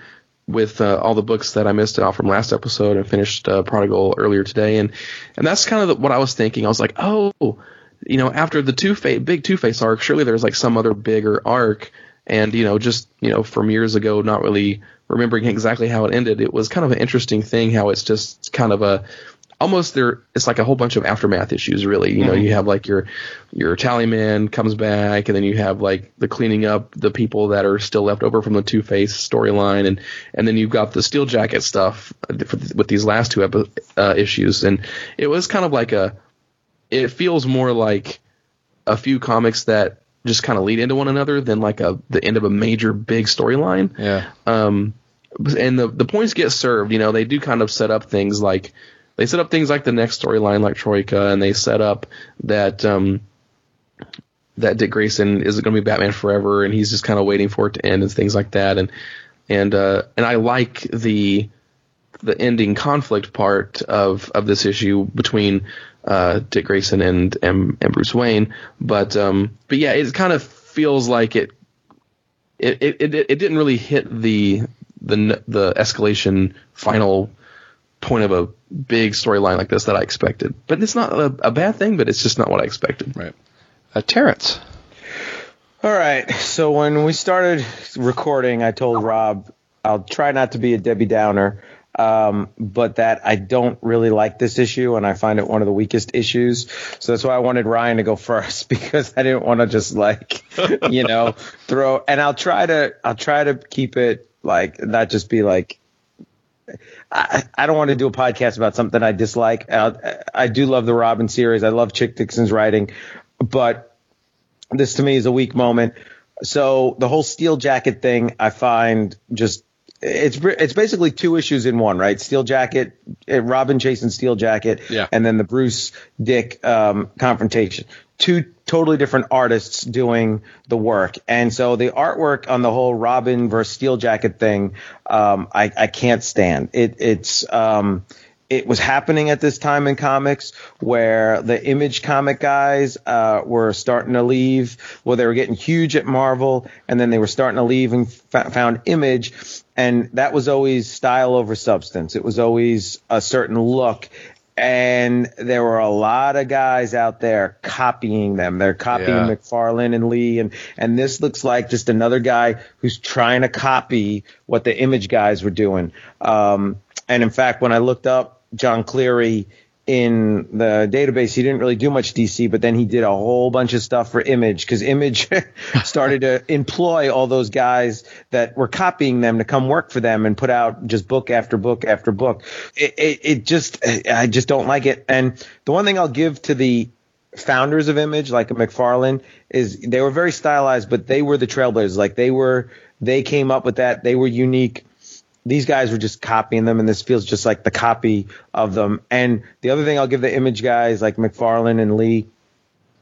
with uh, all the books that I missed out from last episode and finished uh, Prodigal earlier today, and and that's kind of the, what I was thinking. I was like, oh, you know, after the two face big Two Face arc, surely there's like some other bigger arc, and you know, just you know, from years ago, not really remembering exactly how it ended. It was kind of an interesting thing how it's just kind of a almost there it's like a whole bunch of aftermath issues really you know Mm-hmm. you have like your your tally man comes back and then you have like the cleaning up the people that are still left over from the two face storyline and and then you've got the steel jacket stuff with, with these last two epi- uh, issues and it was kind of like a it feels more like a few comics that just kind of lead into one another than like a the end of a major big storyline Yeah. um, and the the points get served. You know, they do kind of set up things like they set up things like the next storyline, like Troika, and they set up that um, that Dick Grayson is going to be Batman forever, and he's just kind of waiting for it to end and things like that. And and uh, and I like the the ending conflict part of of this issue between uh, Dick Grayson and, and and Bruce Wayne. But um, but yeah, it kind of feels like it it, it, it, it didn't really hit the the the escalation final point of a big storyline like this that I expected. But it's not a, a bad thing, but it's just not what I expected. Right. Uh, Terrence. All right. So when we started recording, I told Rob I'll try not to be a Debbie Downer, um, but that I don't really like this issue, and I find it one of the weakest issues. So that's why I wanted Ryan to go first because I didn't want to just like, you know, throw. And I'll try to I'll try to keep it like not just be like. I, I don't want to do a podcast about something I dislike. Uh, I do love the Robin series. I love Chuck Dixon's writing, but this to me is a weak moment. So the whole steel jacket thing, I find just it's it's basically two issues in one, right? Steel jacket, uh, Robin chasing steel jacket, Yeah. and then the Bruce Dick um, confrontation. Two totally different artists doing the work, and so the artwork on the whole Robin versus Steel Jacket thing, um, I, I can't stand. It it's um, it was happening at this time in comics where the image comic guys uh, were starting to leave. Well, they were getting huge at Marvel, and then they were starting to leave and fa- found image. And that was always style over substance. It was always a certain look. And there were a lot of guys out there copying them. They're copying Yeah. McFarlane and Lee, and and this looks like just another guy who's trying to copy what the image guys were doing. Um, and in fact, when I looked up John Cleary in the database, he didn't really do much DC, but then he did a whole bunch of stuff for Image because Image started to employ all those guys that were copying them to come work for them and put out just book after book after book. It, it, it just, I just don't like it. And the one thing I'll give to the founders of Image, like McFarlane, is they were very stylized, but they were the trailblazers. Like they were, they came up with that. They were unique these guys were just copying them, and this feels just like the copy of them. And the other thing I'll give the image guys like McFarlane and Lee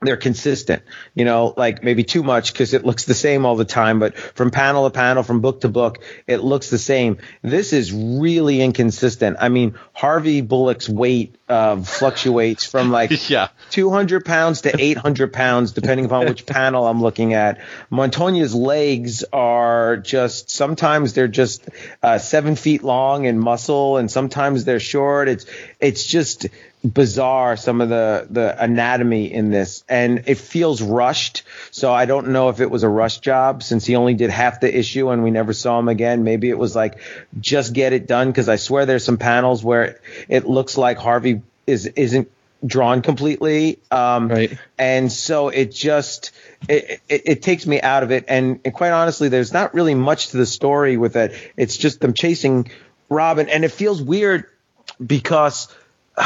they're consistent, you know, like maybe too much because it looks the same all the time, but from panel to panel, from book to book, it looks the same. This is really inconsistent. I mean, Harvey Bullock's weight uh, fluctuates from like yeah. 200 pounds to 800 pounds, depending upon which panel I'm looking at. Montoya's legs are just, sometimes they're just uh, seven feet long in muscle and sometimes they're short. It's, it's just, bizarre some of the the anatomy in this and it feels rushed so i don't know if it was a rush job since he only did half the issue and we never saw him again maybe it was like just get it done because i swear there's some panels where it looks like harvey is isn't drawn completely um right. and so it just it, it, it takes me out of it and, and quite honestly there's not really much to the story with it it's just them chasing robin and it feels weird because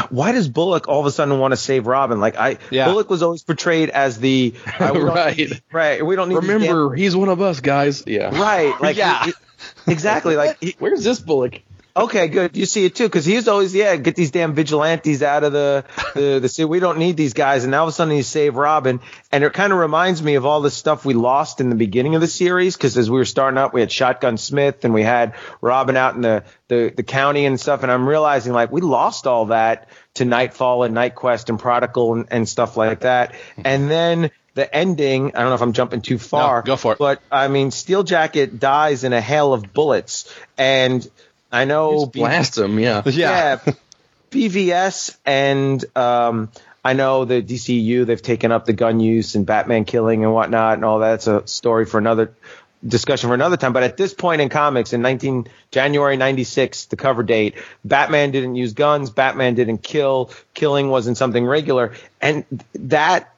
why does Bullock all of a sudden want to save Robin? Like I, Yeah. Bullock was always portrayed as the Right. right. We don't need Remember, he's one of us, guys. Yeah. right, like Yeah. he- he- exactly. Like he- Where's this Bullock? Okay, good. You see it too because he's always yeah get these damn vigilantes out of the the the city. We don't need these guys, and now all of a sudden he saved Robin, and it kind of reminds me of all the stuff we lost in the beginning of the series because as we were starting up, we had Shotgun Smith and we had Robin out in the the the county and stuff, and I'm realizing like we lost all that to Knightfall and KnightQuest and Prodigal and, and stuff like that, hmm. and then. The ending, I don't know if I'm jumping too far. go for it. But I mean, Steel Jacket dies in a hail of bullets, and I know Just blast him, yeah. yeah. BVS and um, I know the DCU they've taken up the gun use and Batman killing and whatnot and all that's a story for another discussion for another time. But at this point in comics, in 19 January 96, the cover date, Batman didn't use guns, Batman didn't kill, killing wasn't something regular, and that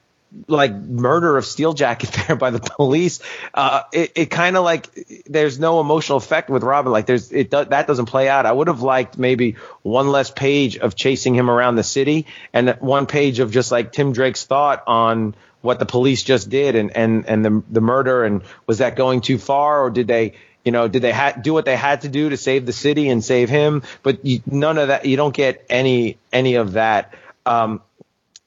like murder of Steel Jacket there by the police, uh, it, it kind of like there's no emotional effect with Robin. Like there's it do, that doesn't play out. I would have liked maybe one less page of chasing him around the city and one page of just like Tim Drake's thought on what the police just did and and and the the murder and was that going too far or did they you know, did they ha- do what they had to do to save the city and save him? But you, none of that. You don't get any any of that. Um,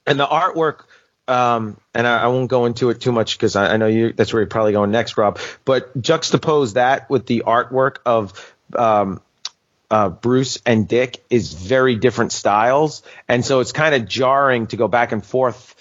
and the artwork um, and I, I won't go into it too much because I, I know you that's where you're probably going next, Rob. But juxtapose that with the artwork of um, uh, Bruce and Dick is very different styles, and so it's kind of jarring to go back and forth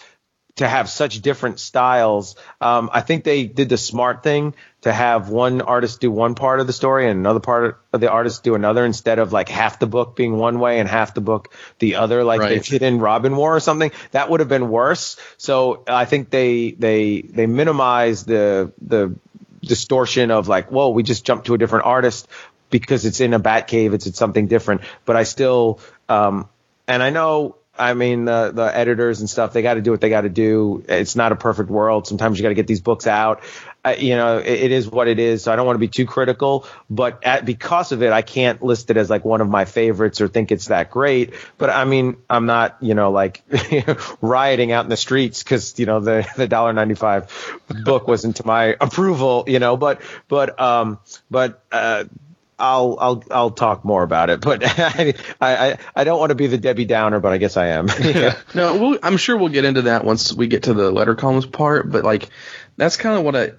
to have such different styles. Um, I think they did the smart thing to have one artist do one part of the story and another part of the artist do another instead of like half the book being one way and half the book the other, like they Right. did in Robin War or something. That would have been worse. So I think they they they minimize the the distortion of like, whoa, we just jumped to a different artist because it's in a bat cave, it's, it's something different. But I still, um, and I know, I mean, the, the editors and stuff, they got to do what they got to do. It's not a perfect world. Sometimes you got to get these books out. You know, it, it is what it is. So I don't want to be too critical, but at, because of it, I can't list it as like one of my favorites or think it's that great. But I mean, I'm not, you know, like rioting out in the streets because, you know, the, the dollar ninety five book wasn't to my approval, you know, but, but, um, but, uh, I'll I'll I'll talk more about it, but I I I don't want to be the Debbie Downer, but I guess I am. no, we'll, I'm sure we'll get into that once we get to the letter columns part. But like, that's kind of what I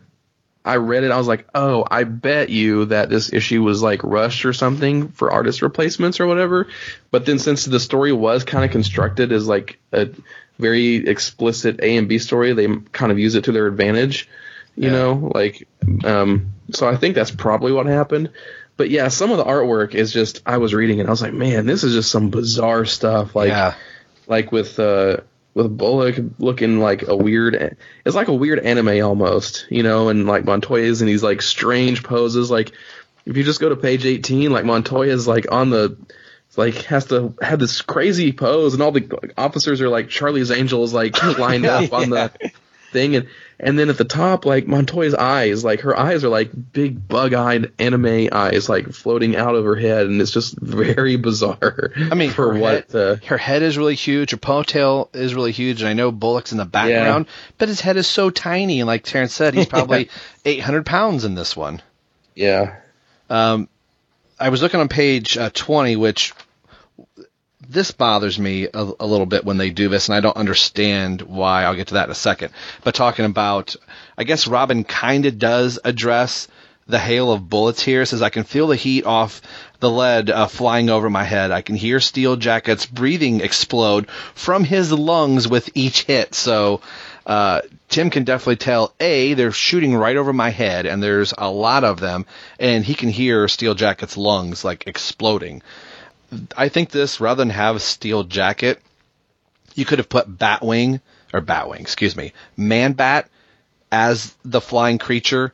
I read it. I was like, oh, I bet you that this issue was like rushed or something for artist replacements or whatever. But then since the story was kind of constructed as like a very explicit A and B story, they kind of use it to their advantage. You know, like, um, so I think that's probably what happened. But yeah, some of the artwork is just I was reading it, I was like, man, this is just some bizarre stuff. Like, Yeah. like with uh with Bullock looking like a weird it's like a weird anime almost, you know, and like Montoya's in these like strange poses. Like if you just go to page eighteen, like Montoya's like on the like has to have this crazy pose and all the officers are like Charlie's Angels like lined up on the thing and and then at the top like Montoya's eyes like her eyes are like big bug-eyed anime eyes like floating out of her head and it's just very bizarre I mean, for her what head, uh, her head is really huge. Her ponytail is really huge, and I know Bullock's in the background, but his head is so tiny. And like Terrence said, he's probably 800 pounds in this one. yeah Um, I was looking on page uh, 20, which this bothers me a, a little bit when they do this, and I don't understand why. I'll get to that in a second. But talking about, I guess Robin kind of does address the hail of bullets here. It says I can feel the heat off the lead uh, flying over my head. I can hear Steel Jacket's breathing explode from his lungs with each hit. So uh, Tim can definitely tell a they're shooting right over my head, and there's a lot of them, and he can hear Steel Jacket's lungs like exploding. I think this rather than have Steel Jacket, you could have put Batwing or Batwing, excuse me, Man Bat as the flying creature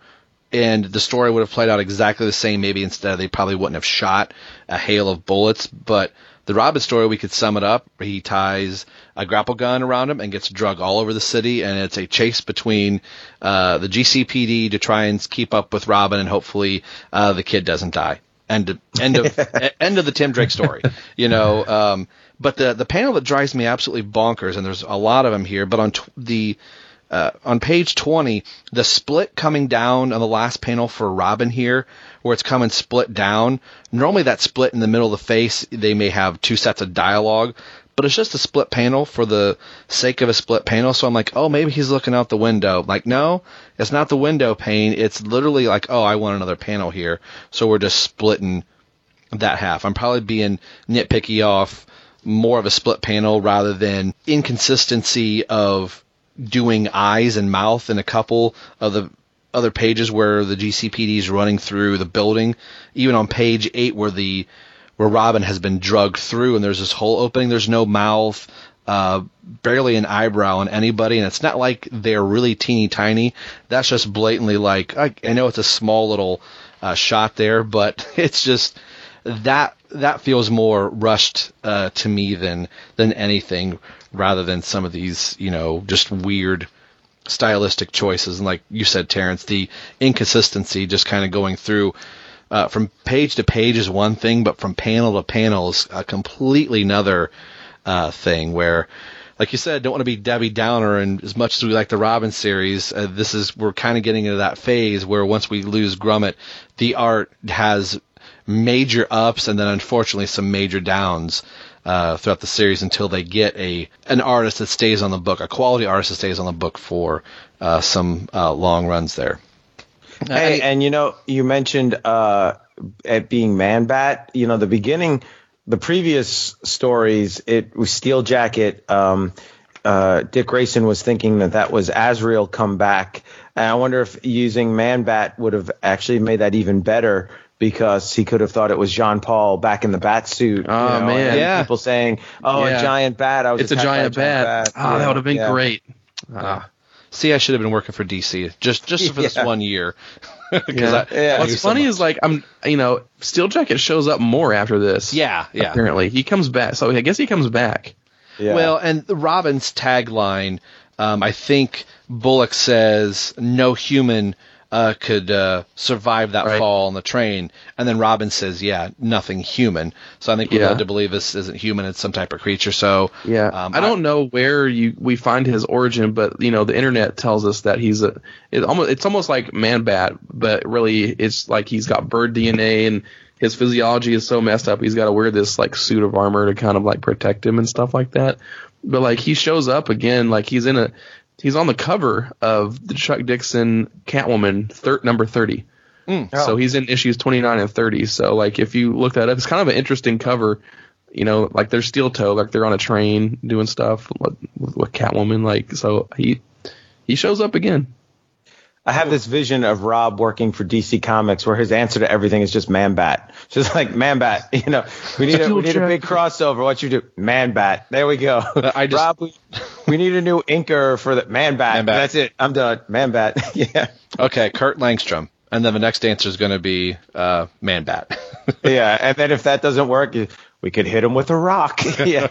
and the story would have played out exactly the same. Maybe instead they probably wouldn't have shot a hail of bullets, but the Robin story we could sum it up. He ties a grapple gun around him and gets drug all over the city, and it's a chase between uh, the GCPD to try and keep up with Robin, and hopefully uh, the kid doesn't die. End end of end of the Tim Drake story. You know, um, but the the panel that drives me absolutely bonkers, and there's a lot of them here. But on t- the uh, on page 20, the split coming down on the last panel for Robin here, where it's coming split down. Normally, that split in the middle of the face, they may have two sets of dialogue, but it's just a split panel for the sake of a split panel. So I'm like, oh, maybe he's looking out the window. Like, no, it's not the window pane. It's literally like, oh, I want another panel here. So we're just splitting that half. I'm probably being nitpicky off more of a split panel rather than inconsistency of doing eyes and mouth in a couple of the other pages where the GCPD is running through the building. Even on page eight, where the where Robin has been drugged through, and there's this whole opening. There's no mouth, uh, barely an eyebrow on anybody, and it's not like they're really teeny tiny. That's just blatantly like I, I know it's a small little uh, shot there, but it's just that that feels more rushed uh, to me than than anything, rather than some of these you know just weird stylistic choices. And like you said, Terrence, the inconsistency just kind of going through. Uh, from page to page is one thing, but from panel to panel is a completely another uh, thing. Where, like you said, don't want to be Debbie Downer, and as much as we like the Robin series, uh, this is we're kind of getting into that phase where once we lose Grummett, the art has major ups and then unfortunately some major downs uh, throughout the series until they get a an artist that stays on the book, a quality artist that stays on the book for uh, some uh, long runs there. Hey, and you know, you mentioned uh, it being Man Bat. You know, the beginning, the previous stories, it was Steel Jacket. Um, uh, Dick Grayson was thinking that that was Azrael come back, and I wonder if using Man Bat would have actually made that even better because he could have thought it was Jean Paul back in the bat suit. Oh you know, man, and yeah. People saying, "Oh, Yeah. a giant bat." I was It's a attacked by giant bat. bat. Oh, that would have been yeah. great. Ah. See, I should have been working for DC just just for this Yeah. one year. 'Cause Yeah. I- I What's knew so funny is like I'm, you know, Steel Jacket shows up more after this. Yeah, yeah. Apparently, he comes back. So I guess he comes back. Yeah. Well, and the Robin's tagline, um, I think Bullock says, "No human uh, could uh, survive that fall on the train," and then Robin says, "Yeah, nothing human." So I think we're Yeah. led to believe this isn't human; it's some type of creature. So Yeah, um, I don't know where you we find his origin, but you know the internet tells us that he's a it almost it's almost like Man Bat, but really it's like he's got bird DNA and his physiology is so messed up. He's got to wear this like suit of armor to kind of like protect him and stuff like that. But like he shows up again, like he's in a he's on the cover of the Chuck Dixon Catwoman thir- number thirty. Mm. So oh. he's in issues 29 and 30. So like if you look that up, it's kind of an interesting cover. You know, like they're steel toe, like they're on a train doing stuff with, with Catwoman. Like so he he shows up again. I have this vision of Rob working for DC Comics where his answer to everything is just Man Bat. Just like Man Bat, you know, we need a, we need a big crossover. What you do? Man Bat. There we go. I just, Rob, we, we need a new inker for the Man Bat. Man Bat. That's it. I'm done. Man Bat. yeah. Okay, Kurt Langstrom, and then the next answer is going to be uh, Man Bat. yeah. And then if that doesn't work, we could hit him with a rock. yeah.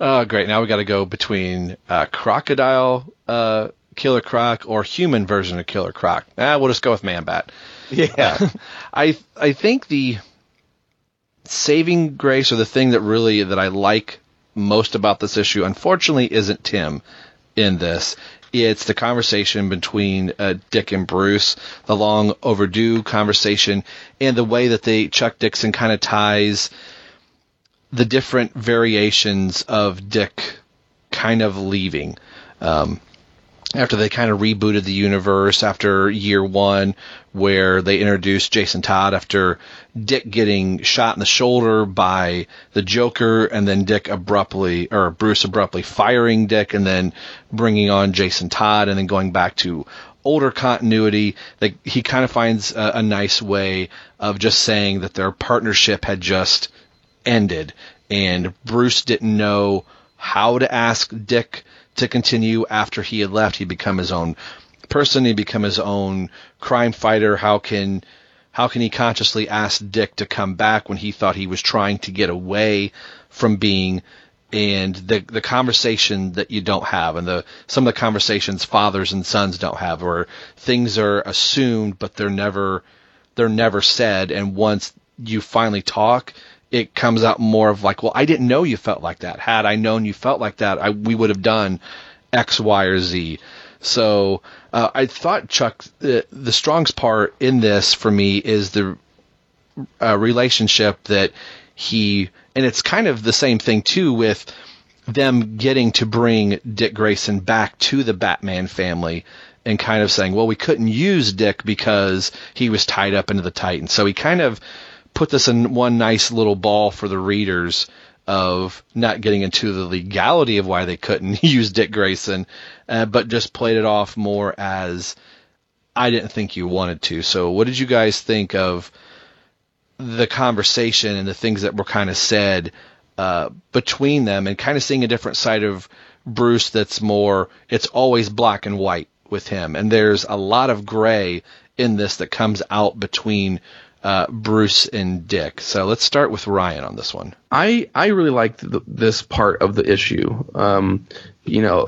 Oh, great! Now we got to go between uh, crocodile uh, Killer Croc or human version of Killer Croc. Ah, we'll just go with Man Bat. Yeah. I I think the saving grace or the thing that really that I like most about this issue, unfortunately, isn't Tim in this. It's the conversation between uh, Dick and Bruce, the long overdue conversation, and the way that they Chuck Dixon kind of ties the different variations of Dick kind of leaving. Um, after they kind of rebooted the universe after year one, where they introduced Jason Todd after Dick getting shot in the shoulder by the Joker, and then Dick abruptly, or Bruce abruptly firing Dick, and then bringing on Jason Todd, and then going back to older continuity. That he kind of finds a, a nice way of just saying that their partnership had just ended, and Bruce didn't know how to ask Dick to continue after he had left. He'd become his own person. He'd become his own crime fighter. How can how can he consciously ask Dick to come back when he thought he was trying to get away from being and the the conversation that you don't have and the some of the conversations fathers and sons don't have where things are assumed but they're never they're never said and once you finally talk it comes out more of like, well, I didn't know you felt like that. Had I known you felt like that, I, we would have done X, Y, or Z. So uh, I thought Chuck, the, the strongest part in this for me is the uh, relationship that he, and it's kind of the same thing too with them getting to bring Dick Grayson back to the Batman family and kind of saying, well, we couldn't use Dick because he was tied up into the Titans. So he kind of put this in one nice little ball for the readers of not getting into the legality of why they couldn't use Dick Grayson, uh, but just played it off more as I didn't think you wanted to. So, what did you guys think of the conversation and the things that were kind of said uh, between them, and kind of seeing a different side of Bruce that's more it's always black and white with him, and there's a lot of gray in this that comes out between uh, Bruce and Dick. So let's start with Ryan on this one. I I really liked the, this part of the issue. Um, you know,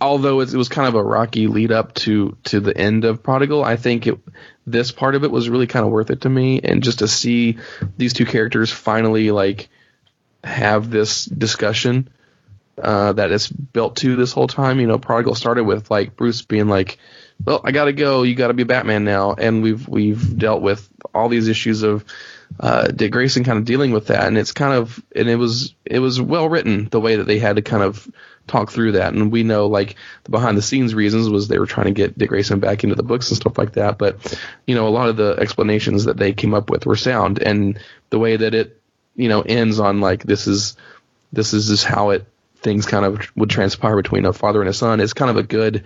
although it was kind of a rocky lead up to to the end of Prodigal, I think it this part of it was really kind of worth it to me, and just to see these two characters finally like have this discussion uh, that is built to this whole time. You know, Prodigal started with like Bruce being like, "Well, I got to go. You got to be Batman now," and we've we've dealt with all these issues of uh, Dick Grayson kind of dealing with that, and it's kind of and it was it was well written the way that they had to kind of talk through that, and we know like the behind the scenes reasons was they were trying to get Dick Grayson back into the books and stuff like that, but you know a lot of the explanations that they came up with were sound, and the way that it you know ends on like this is this is just how it things kind of would transpire between a father and a son is kind of a good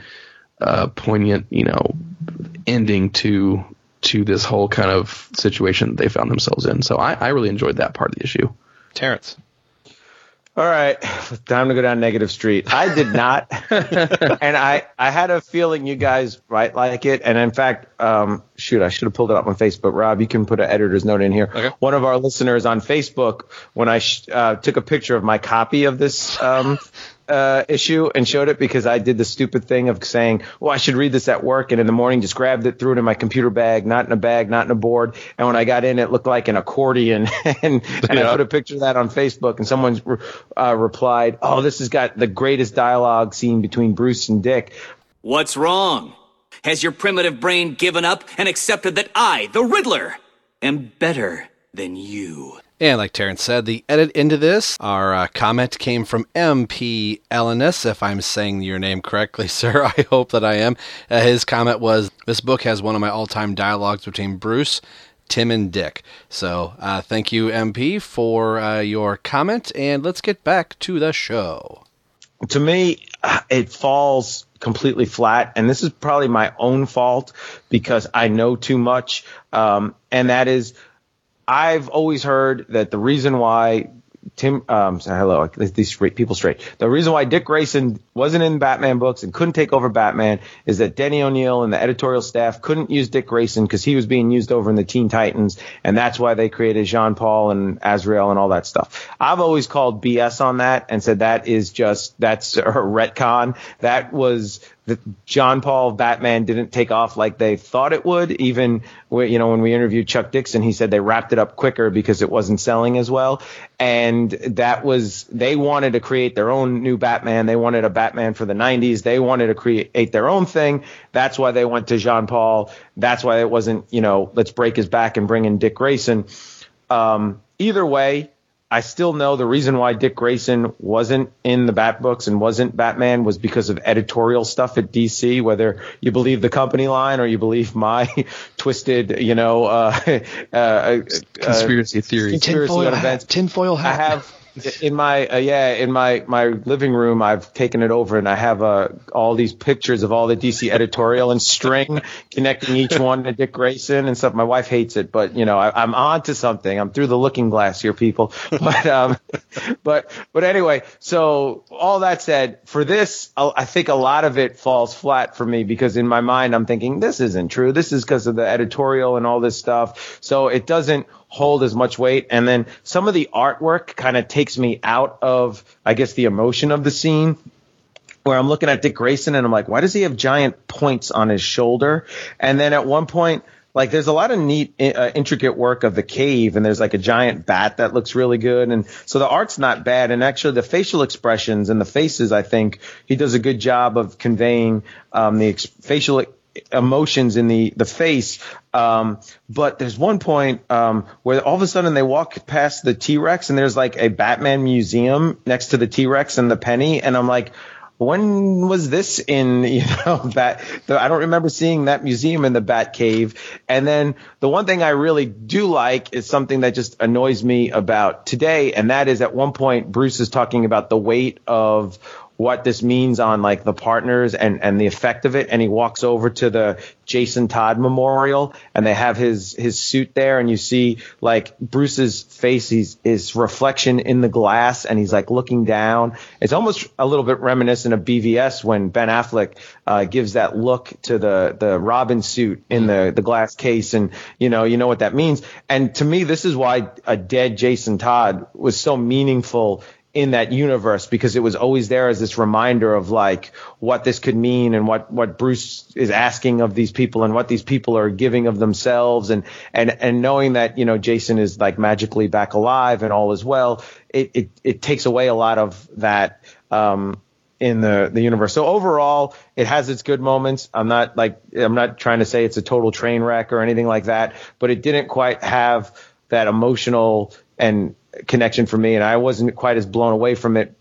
uh, poignant you know ending to to this whole kind of situation they found themselves in. So I, I really enjoyed that part of the issue. Terrence. All right, time to go down negative street. I did not, and I I had a feeling you guys might like it. And in fact, um, shoot, I should have pulled it up on Facebook. Rob, you can put an editor's note in here. Okay. One of our listeners on Facebook, when I sh- uh, took a picture of my copy of this um, uh, issue and showed it because I did the stupid thing of saying, "Well, I should read this at work," and in the morning just grabbed it, threw it in my computer bag, not in a bag, not in a board. And when I got in, it looked like an accordion, and, and Yeah. I put a picture of that on Facebook, and someone uh, replied, "Oh, this has got the greatest dialogue scene between Bruce and Dick." What's wrong? Has your primitive brain given up and accepted that I, the Riddler, am better than you? And like Terrence said, the edit into this, our uh, comment came from MP Ellenus. If I'm saying your name correctly, sir, I hope that I am. Uh, his comment was This book has one of my all time dialogues between Bruce, Tim, and Dick. So uh, thank you, MP, for uh, your comment. And let's get back to the show. to me, uh, it falls completely flat, and this is probably my own fault because I know too much, um, and that is, I've always heard that the reason why Tim, um, sorry, hello, these straight, people straight. The reason why Dick Grayson wasn't in Batman books and couldn't take over Batman is that Denny O'Neil and the editorial staff couldn't use Dick Grayson because he was being used over in the Teen Titans, and that's why they created Jean Paul and Azrael and all that stuff. I've always called BS on that and said that is just that's a retcon. That was that Jean Paul Batman didn't take off like they thought it would. Even you know when we interviewed Chuck Dixon, he said they wrapped it up quicker because it wasn't selling as well. And that was they wanted to create their own new Batman. They wanted a Batman for the 90s. They wanted to create their own thing. That's why they went to Jean Paul. That's why it wasn't you know let's break his back and bring in Dick Grayson. Um, either way, I still know the reason why Dick Grayson wasn't in the Bat books and wasn't Batman was because of editorial stuff at DC. Whether you believe the company line or you believe my twisted, you know, uh, uh, uh, Conspiracy theories. conspiracy Tinfoil on hat. events. Tinfoil I hat. have in my uh, yeah in my my living room I've taken it over and I have uh, all these pictures of all the DC editorial and string connecting each one to Dick Grayson and stuff. My wife hates it, but you know I, I'm on to something. I'm through the looking glass here, people. But um, but but anyway, so all that said, for this, I think a lot of it falls flat for me because in my mind I'm thinking this isn't true. This is because of the editorial and all this stuff. So it doesn't hold as much weight. And then some of the artwork kind of takes me out of, I guess, the emotion of the scene. Where I'm looking at Dick Grayson and I'm like, why does he have giant points on his shoulder? And then at one point, like there's a lot of neat, uh, intricate work of the cave, and there's like a giant bat that looks really good, and so the art's not bad, and actually the facial expressions and the faces, I think he does a good job of conveying um, the ex- facial emotions in the the face. Um, but there's one point um, where all of a sudden they walk past the T Rex, and there's like a Batman museum next to the T Rex and the penny, and I'm like when was this in you know bat the, i don't remember seeing that museum in the bat cave. And then the one thing i really do like is something that just annoys me about today. And that is at one point bruce is talking about the weight of what this means on like the partners and and the effect of it. And he walks over to the Jason Todd memorial and they have his his suit there and you see like Bruce's face he's his reflection in the glass and he's like looking down. It's almost a little bit reminiscent of BVS when Ben Affleck uh, gives that look to the the Robin suit in the the glass case and you know you know what that means. And to me this is why a dead Jason Todd was so meaningful in that universe because it was always there as this reminder of like what this could mean and what what Bruce is asking of these people and what these people are giving of themselves and and and knowing that you know Jason is like magically back alive and all is well it it, it takes away a lot of that um in the the universe. So overall, it has its good moments. I'm not like I'm not trying to say it's a total train wreck or anything like that, but it didn't quite have that emotional and connection for me, and I wasn't quite as blown away from it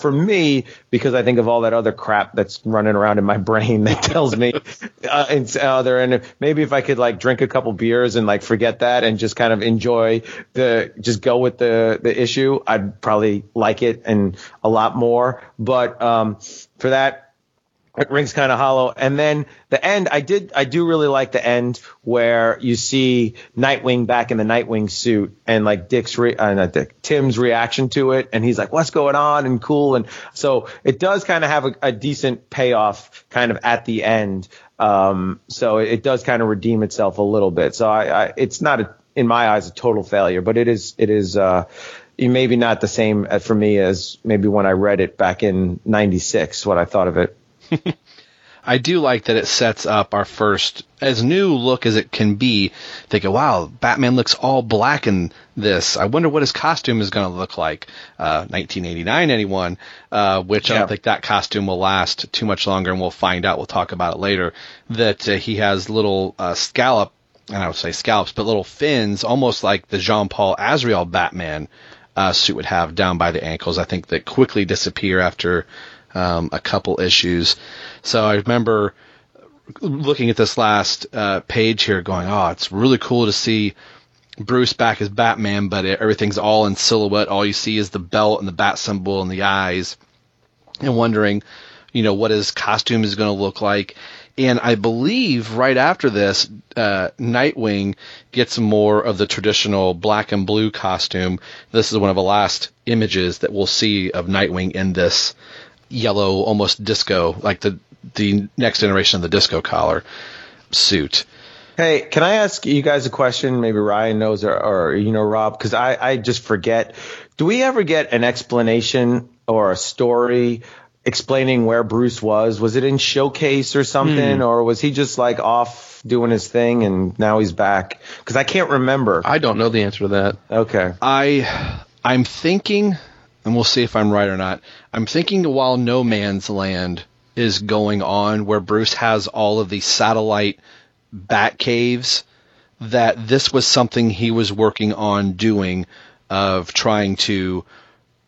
for me because I think of all that other crap that's running around in my brain that tells me uh, it's other and maybe if I could like drink a couple beers and like forget that and just kind of enjoy the just go with the the issue I'd probably like it and a lot more but um for that it rings kind of hollow. And then the end, I did, I do really like the end where you see Nightwing back in the Nightwing suit and like Dick's, re- uh, not Dick, Tim's reaction to it. And he's like, what's going on? And cool. And so it does kind of have a, a decent payoff kind of at the end. Um, so it, it does kind of redeem itself a little bit. So I, I it's not a, in my eyes, a total failure, but it is, it is, uh, maybe not the same uh, for me as maybe when I read it back in 96, what I thought of it. I do like that it sets up our first, as new look as it can be. Thinking, wow, Batman looks all black in this. I wonder what his costume is going to look like. Uh, 1989, anyone? Uh, which I don't think that costume will last too much longer, and we'll find out. We'll talk about it later. That uh, he has little uh, scallop, and I would say scallops, but little fins, almost like the Jean Paul Azrael Batman uh, suit would have down by the ankles. I think that quickly disappear after um, a couple issues. So I remember looking at this last uh, page here, going, "Oh, it's really cool to see Bruce back as Batman, but everything's all in silhouette. All you see is the belt and the bat symbol and the eyes." And wondering, you know, what his costume is going to look like. And I believe right after this, uh, Nightwing gets more of the traditional black and blue costume. This is one of the last images that we'll see of Nightwing in this yellow, almost disco, like the the next generation of the disco collar suit. Hey, can I ask you guys a question? Maybe Ryan knows or, or you know, Rob, because I, I just forget. Do we ever get an explanation or a story explaining where Bruce was? Was it in Showcase or something, Hmm. or was he just like off doing his thing and now he's back? Because I can't remember. I don't know the answer to that. Okay. I I'm thinking, and we'll see if I'm right or not. I'm thinking while No Man's Land is going on, where Bruce has all of these satellite bat caves, that this was something he was working on doing of trying to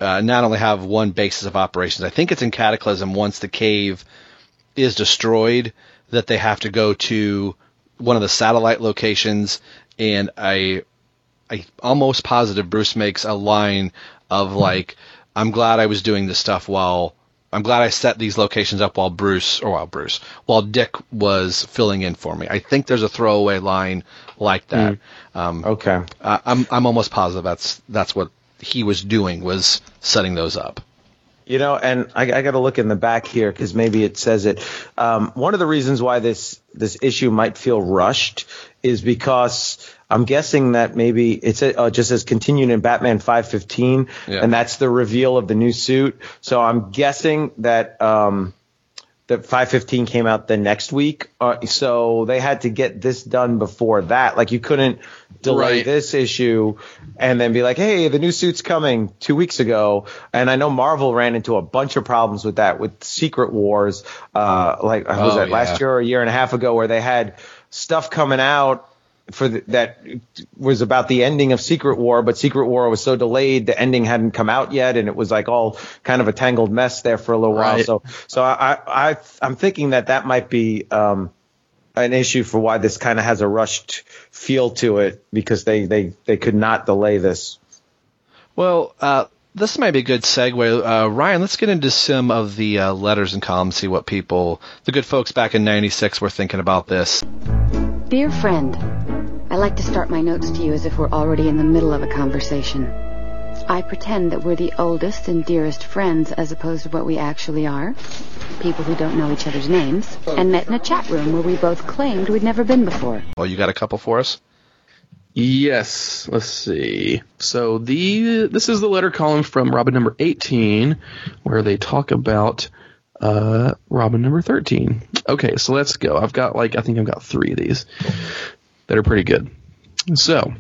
uh, not only have one basis of operations. I think it's in Cataclysm once the cave is destroyed that they have to go to one of the satellite locations, and I, I almost positive Bruce makes a line of like, "I'm glad I was doing this stuff while." I'm glad I set these locations up while Bruce, or while Bruce, while Dick was filling in for me. I think there's a throwaway line like that. Um, okay. I, I'm I'm almost positive that's that's what he was doing was setting those up. You know, and I, I got to look in the back here because maybe it says it. Um, one of the reasons why this this issue might feel rushed is because I'm guessing that maybe it's uh, just as continued in Batman 515, Yeah. and that's the reveal of the new suit. So I'm guessing that um, that 515 came out the next week. Uh, so they had to get this done before that. Like you couldn't delay Right. this issue and then be like, hey, the new suit's coming two weeks ago. And I know Marvel ran into a bunch of problems with that with Secret Wars. Uh, like was Oh, that yeah. last year or a year and a half ago where they had stuff coming out for the, that was about the ending of Secret War, but Secret War was so delayed, the ending hadn't come out yet, and it was like all kind of a tangled mess there for a little while. So, so I, I, I'm thinking that that might be um, an issue for why this kind of has a rushed feel to it because they, they, they could not delay this. Well, uh, this might be a good segue. Uh, Ryan, let's get into some of the uh, letters and columns, see what people, the good folks back in '96, were thinking about this. Dear friend, I like to start my notes to you as if we're already in the middle of a conversation. I pretend that we're the oldest and dearest friends as opposed to what we actually are. People who don't know each other's names, and met in a chat room where we both claimed we'd never been before. Well, you got a couple for us? Yes. Let's see. So the this is the letter column from Robin number 18, where they talk about uh, Robin number 13. Okay, so let's go. I've got like I think I've got three of these that are pretty good. So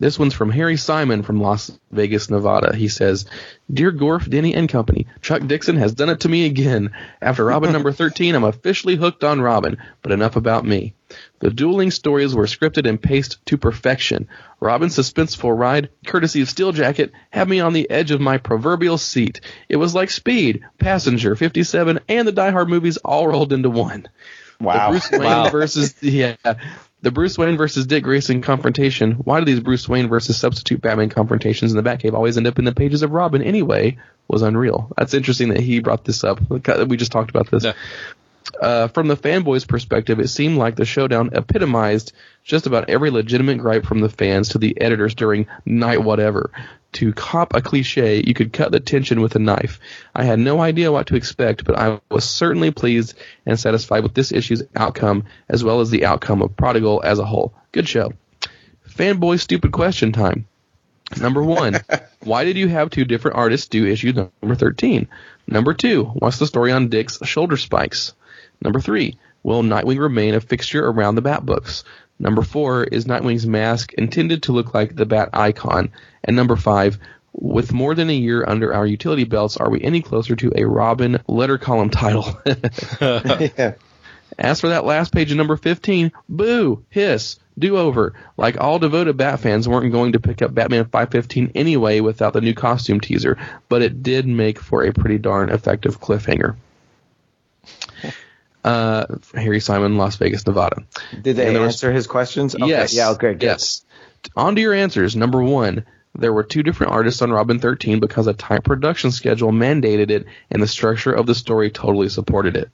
this one's from Harry Simon from Las Vegas, Nevada. He says, Dear Gorf, Denny, and company, Chuck Dixon has done it to me again. After Robin number 13, I'm officially hooked on Robin, but enough about me. The dueling stories were scripted and paced to perfection. Robin's suspenseful ride, courtesy of Steel Jacket, had me on the edge of my proverbial seat. It was like Speed, Passenger, 57, and the Die Hard movies all rolled into one. Wow. The Bruce Wayne Wow. versus yeah, the Bruce Wayne versus Dick Grayson confrontation. Why do these Bruce Wayne versus substitute Batman confrontations in the Batcave always end up in the pages of Robin anyway? Was unreal. That's interesting that he brought this up. We just talked about this. Uh, from the fanboys' perspective, it seemed like the showdown epitomized just about every legitimate gripe from the fans to the editors during Night Whatever. To cop a cliche, you could cut the tension with a knife. I had no idea what to expect, but I was certainly pleased and satisfied with this issue's outcome, as well as the outcome of Prodigal as a whole. Good show. Fanboy stupid question time. Number one, why did you have two different artists do issue number 13? Number two, what's the story on Dick's shoulder spikes? Number three, will Nightwing remain a fixture around the Bat books? Number four, is Nightwing's mask intended to look like the Bat icon? And number five, with more than a year under our utility belts, are we any closer to a Robin letter column title? As for that last page of number 15, boo, hiss, do over. Like all devoted Bat fans weren't going to pick up Batman 515 anyway without the new costume teaser, but it did make for a pretty darn effective cliffhanger. Uh, Harry Simon, Las Vegas, Nevada. Did they And was- answer his questions? Okay, Yes. Yeah. Okay. Good. Yes. On to your answers. Number one, there were two different artists on Robin 13 because a tight production schedule mandated it, and the structure of the story totally supported it.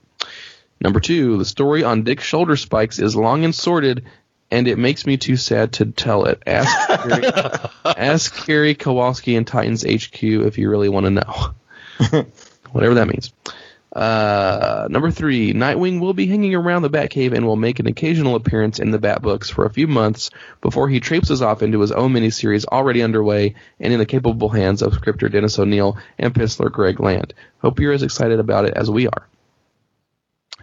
Number two, the story on Dick's shoulder spikes is long and sordid, and it makes me too sad to tell it. Ask Kerry, ask Kerry Kowalski in Titans HQ if you really want to know. Whatever that means. Uh, number three, Nightwing will be hanging around the Batcave and will make an occasional appearance in the Bat books for a few months before he traipses off into his own miniseries already underway and in the capable hands of scripter Dennis O'Neil and penciler Greg Land. Hope you're as excited about it as we are.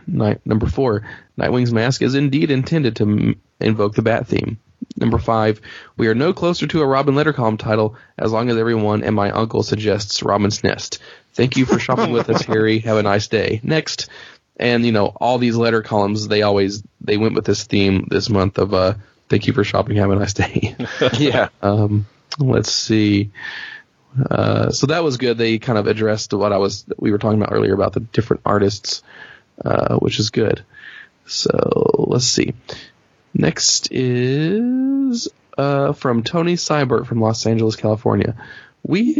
Night, number four, Nightwing's mask is indeed intended to m- invoke the Bat theme. Number five, we are no closer to a Robin letter column title as long as everyone and my uncle suggests Robin's Nest. Thank you for shopping with us, Harry. Have a nice day. Next, and you know all these letter columns, they always they went with this theme this month of uh, thank you for shopping. Have a nice day. yeah. Um, let's see. Uh, so that was good. They kind of addressed what I was we were talking about earlier about the different artists, uh, which is good. So let's see. Next is uh, from Tony Seibert from Los Angeles, California. Wee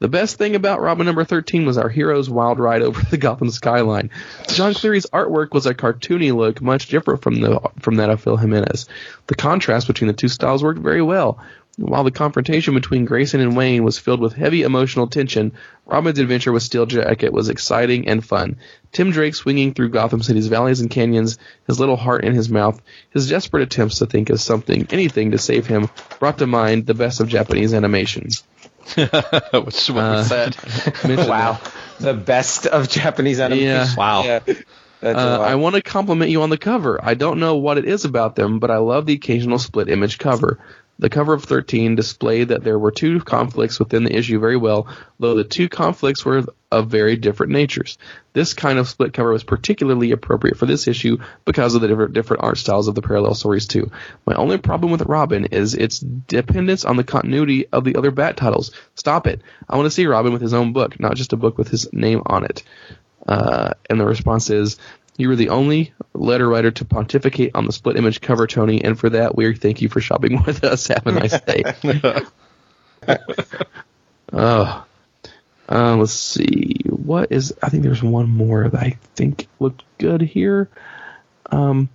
The best thing about Robin number 13 was our hero's wild ride over the Gotham skyline. John Cleary's artwork was a cartoony look, much different from the from that of Phil Jimenez. The contrast between the two styles worked very well. While the confrontation between Grayson and Wayne was filled with heavy emotional tension, Robin's adventure with Steel Jacket was exciting and fun. Tim Drake swinging through Gotham City's valleys and canyons, his little heart in his mouth, his desperate attempts to think of something, anything to save him, brought to mind the best of Japanese animation. Which is what Uh, we said. wow, the best of Japanese animation. Yeah. Wow. Yeah. Uh. I want to compliment you on the cover. I don't know what it is about them, but I love the occasional split image cover. The cover of 13 displayed that there were two conflicts within the issue very well, though the two conflicts were of very different natures. This kind of split cover was particularly appropriate for this issue because of the different, different art styles of the parallel stories too. My only problem with Robin is its dependence on the continuity of the other Bat titles. Stop it. I want to see Robin with his own book, not just a book with his name on it. Uh, and the response is, you were the only letter writer to pontificate on the split image cover, Tony, and for that we thank you for shopping with us. Have a nice day. oh, uh, let's see. What is? I think there's one more that I think looked good here. Um,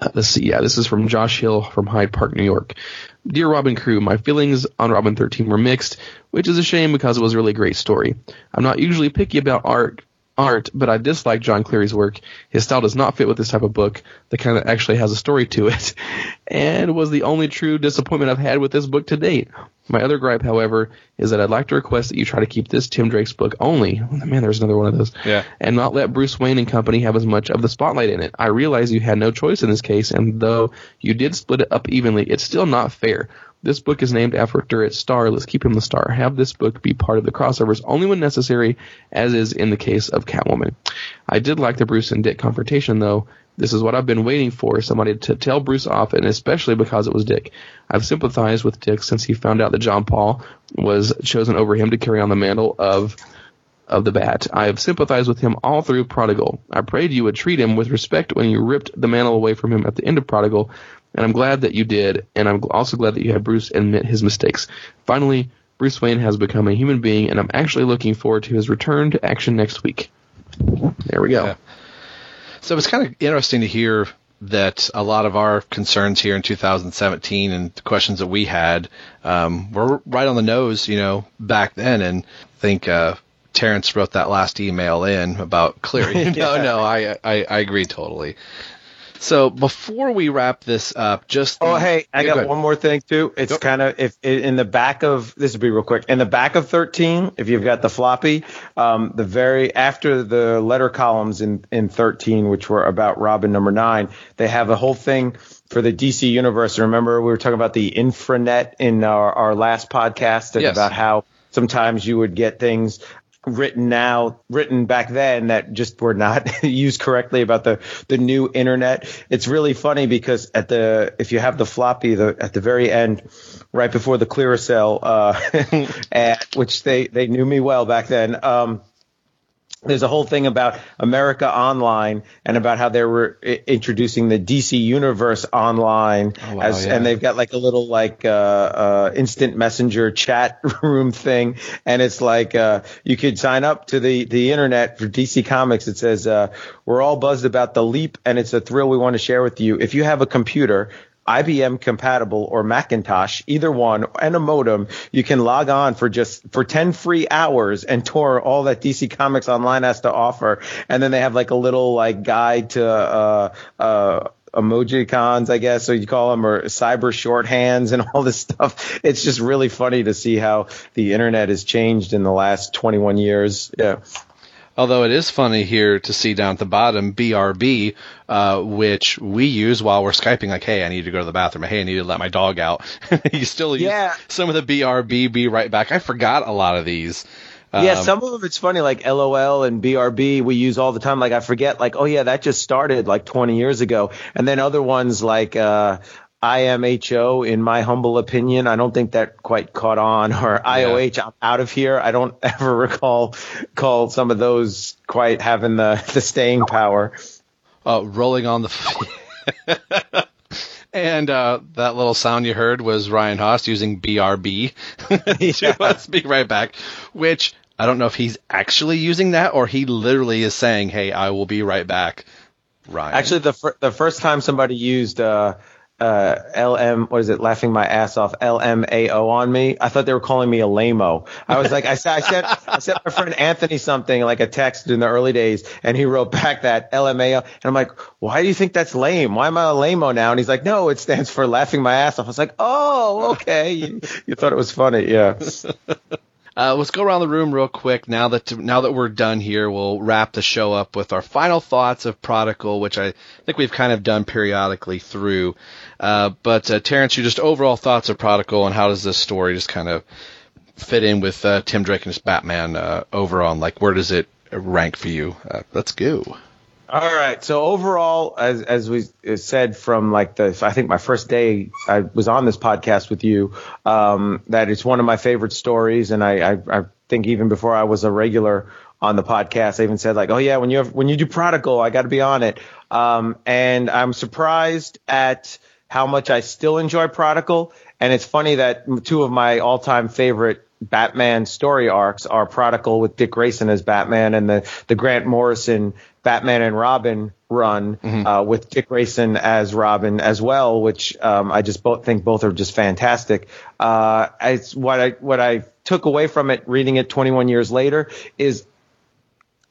uh, let's see. Yeah, this is from Josh Hill from Hyde Park, New York. Dear Robin Crew, my feelings on Robin 13 were mixed, which is a shame because it was a really great story. I'm not usually picky about art, art, but I dislike John Cleary's work. His style does not fit with this type of book that kind of actually has a story to it, and was the only true disappointment I've had with this book to date. My other gripe, however, is that I'd like to request that you try to keep this Tim Drake's book only. Man, there's another one of those. Yeah. And not let Bruce Wayne and company have as much of the spotlight in it. I realize you had no choice in this case, and though you did split it up evenly, it's still not fair. This book is named after its star. Let's keep him the star. Have this book be part of the crossovers only when necessary, as is in the case of Catwoman. I did like the Bruce and Dick confrontation, though. This is what I've been waiting for, somebody to tell Bruce off, and especially because it was Dick. I've sympathized with Dick since he found out that Jean Paul was chosen over him to carry on the mantle of of the bat. I have sympathized with him all through Prodigal. I prayed you would treat him with respect when you ripped the mantle away from him at the end of Prodigal, and I'm glad that you did, and I'm also glad that you had Bruce admit his mistakes. Finally, Bruce Wayne has become a human being, and I'm actually looking forward to his return to action next week. There we go. Yeah. So it's kind of interesting to hear that a lot of our concerns here in 2017 and the questions that we had um, were right on the nose, you know, back then. And I think uh, Terrence wrote that last email in about Cleary. no, no, I, I I agree totally. So before we wrap this up, just Oh, the- hey, I Yeah, got one more thing too. It's kind of if in the back of this will be real quick. In the back of 13, if you've got the floppy, um, the very after the letter columns in in 13, which were about Robin number nine, they have a whole thing for the DC universe. Remember, we were talking about the infranet in our, our last podcast and Yes. about how sometimes you would get things written now written back then that just were not used correctly about the the new internet. It's really funny because at the if you have the floppy the at the very end right before the clearasil uh ad, which they they knew me well back then um there's a whole thing about America Online and about how they were I- introducing the DC Universe Online Oh, wow, as, yeah. and they've got like a little like uh, uh, instant messenger chat room thing, and it's like uh, you could sign up to the the internet for DC Comics. It says uh, we're all buzzed about the leap, and it's a thrill we want to share with you. If you have a computer. IBM compatible or Macintosh, either one, and a modem, you can log on for just for 10 free hours and tour all that DC Comics Online has to offer. And then they have like a little like guide to uh uh emoji cons, I guess, so you call them, or cyber shorthands and all this stuff. It's just really funny to see how the internet has changed in the last 21 years. Yeah. Although it is funny here to see down at the bottom BRB, uh, which we use while we're skyping. Like, hey, I need to go to the bathroom. Hey, I need to let my dog out. you still use Yeah. some of the BRB. Be right back. I forgot a lot of these. yeah, Um, some of them it's funny, like LOL and BRB we use all the time. Like I forget, like oh yeah, that just started like 20 years ago, and then other ones like uh IMHO, in my humble opinion. I don't think that quite caught on, or IOH, I'm out of here. I don't ever recall call some of those quite having the, the staying power. Uh, rolling on the. and uh, that little sound you heard was Ryan Haas using BRB to let's be right back, which I don't know if he's actually using that or he literally is saying, "Hey, I will be right back." Ryan. Actually, the fir- the first time somebody used uh, uh, LM, what is it? Laughing my ass off, LMAO on me. I thought they were calling me a lameo. I was like, I said, I said, I sent my friend Anthony something like a text in the early days, and he wrote back that LMAO, and I'm like, why do you think that's lame? Why am I a lameo now? And he's like, no, it stands for laughing my ass off. I was like, oh, okay. you, you thought it was funny, yeah. Uh, let's go around the room real quick. Now that now that we're done here, we'll wrap the show up with our final thoughts of Prodigal, which I think we've kind of done periodically through. Uh, but uh, Terrence, your just overall thoughts of Prodigal, and how does this story just kind of fit in with uh, Tim Drake and his Batman uh, overall? And like, where does it rank for you? Uh, let's go. All right. So overall, as as we said from like the, I think my first day I was on this podcast with you, um, that it's one of my favorite stories, and I, I I think even before I was a regular on the podcast, I even said like, oh yeah, when you have, when you do Prodigal, I got to be on it. Um, and I'm surprised at how much I still enjoy Prodigal, and it's funny that two of my all time favorite Batman story arcs are Prodigal with Dick Grayson as Batman and the the Grant Morrison Batman and Robin run mm-hmm. uh, with Dick Grayson as Robin as well, which um, I just both think both are just fantastic. Uh, it's what I what I took away from it reading it 21 years later is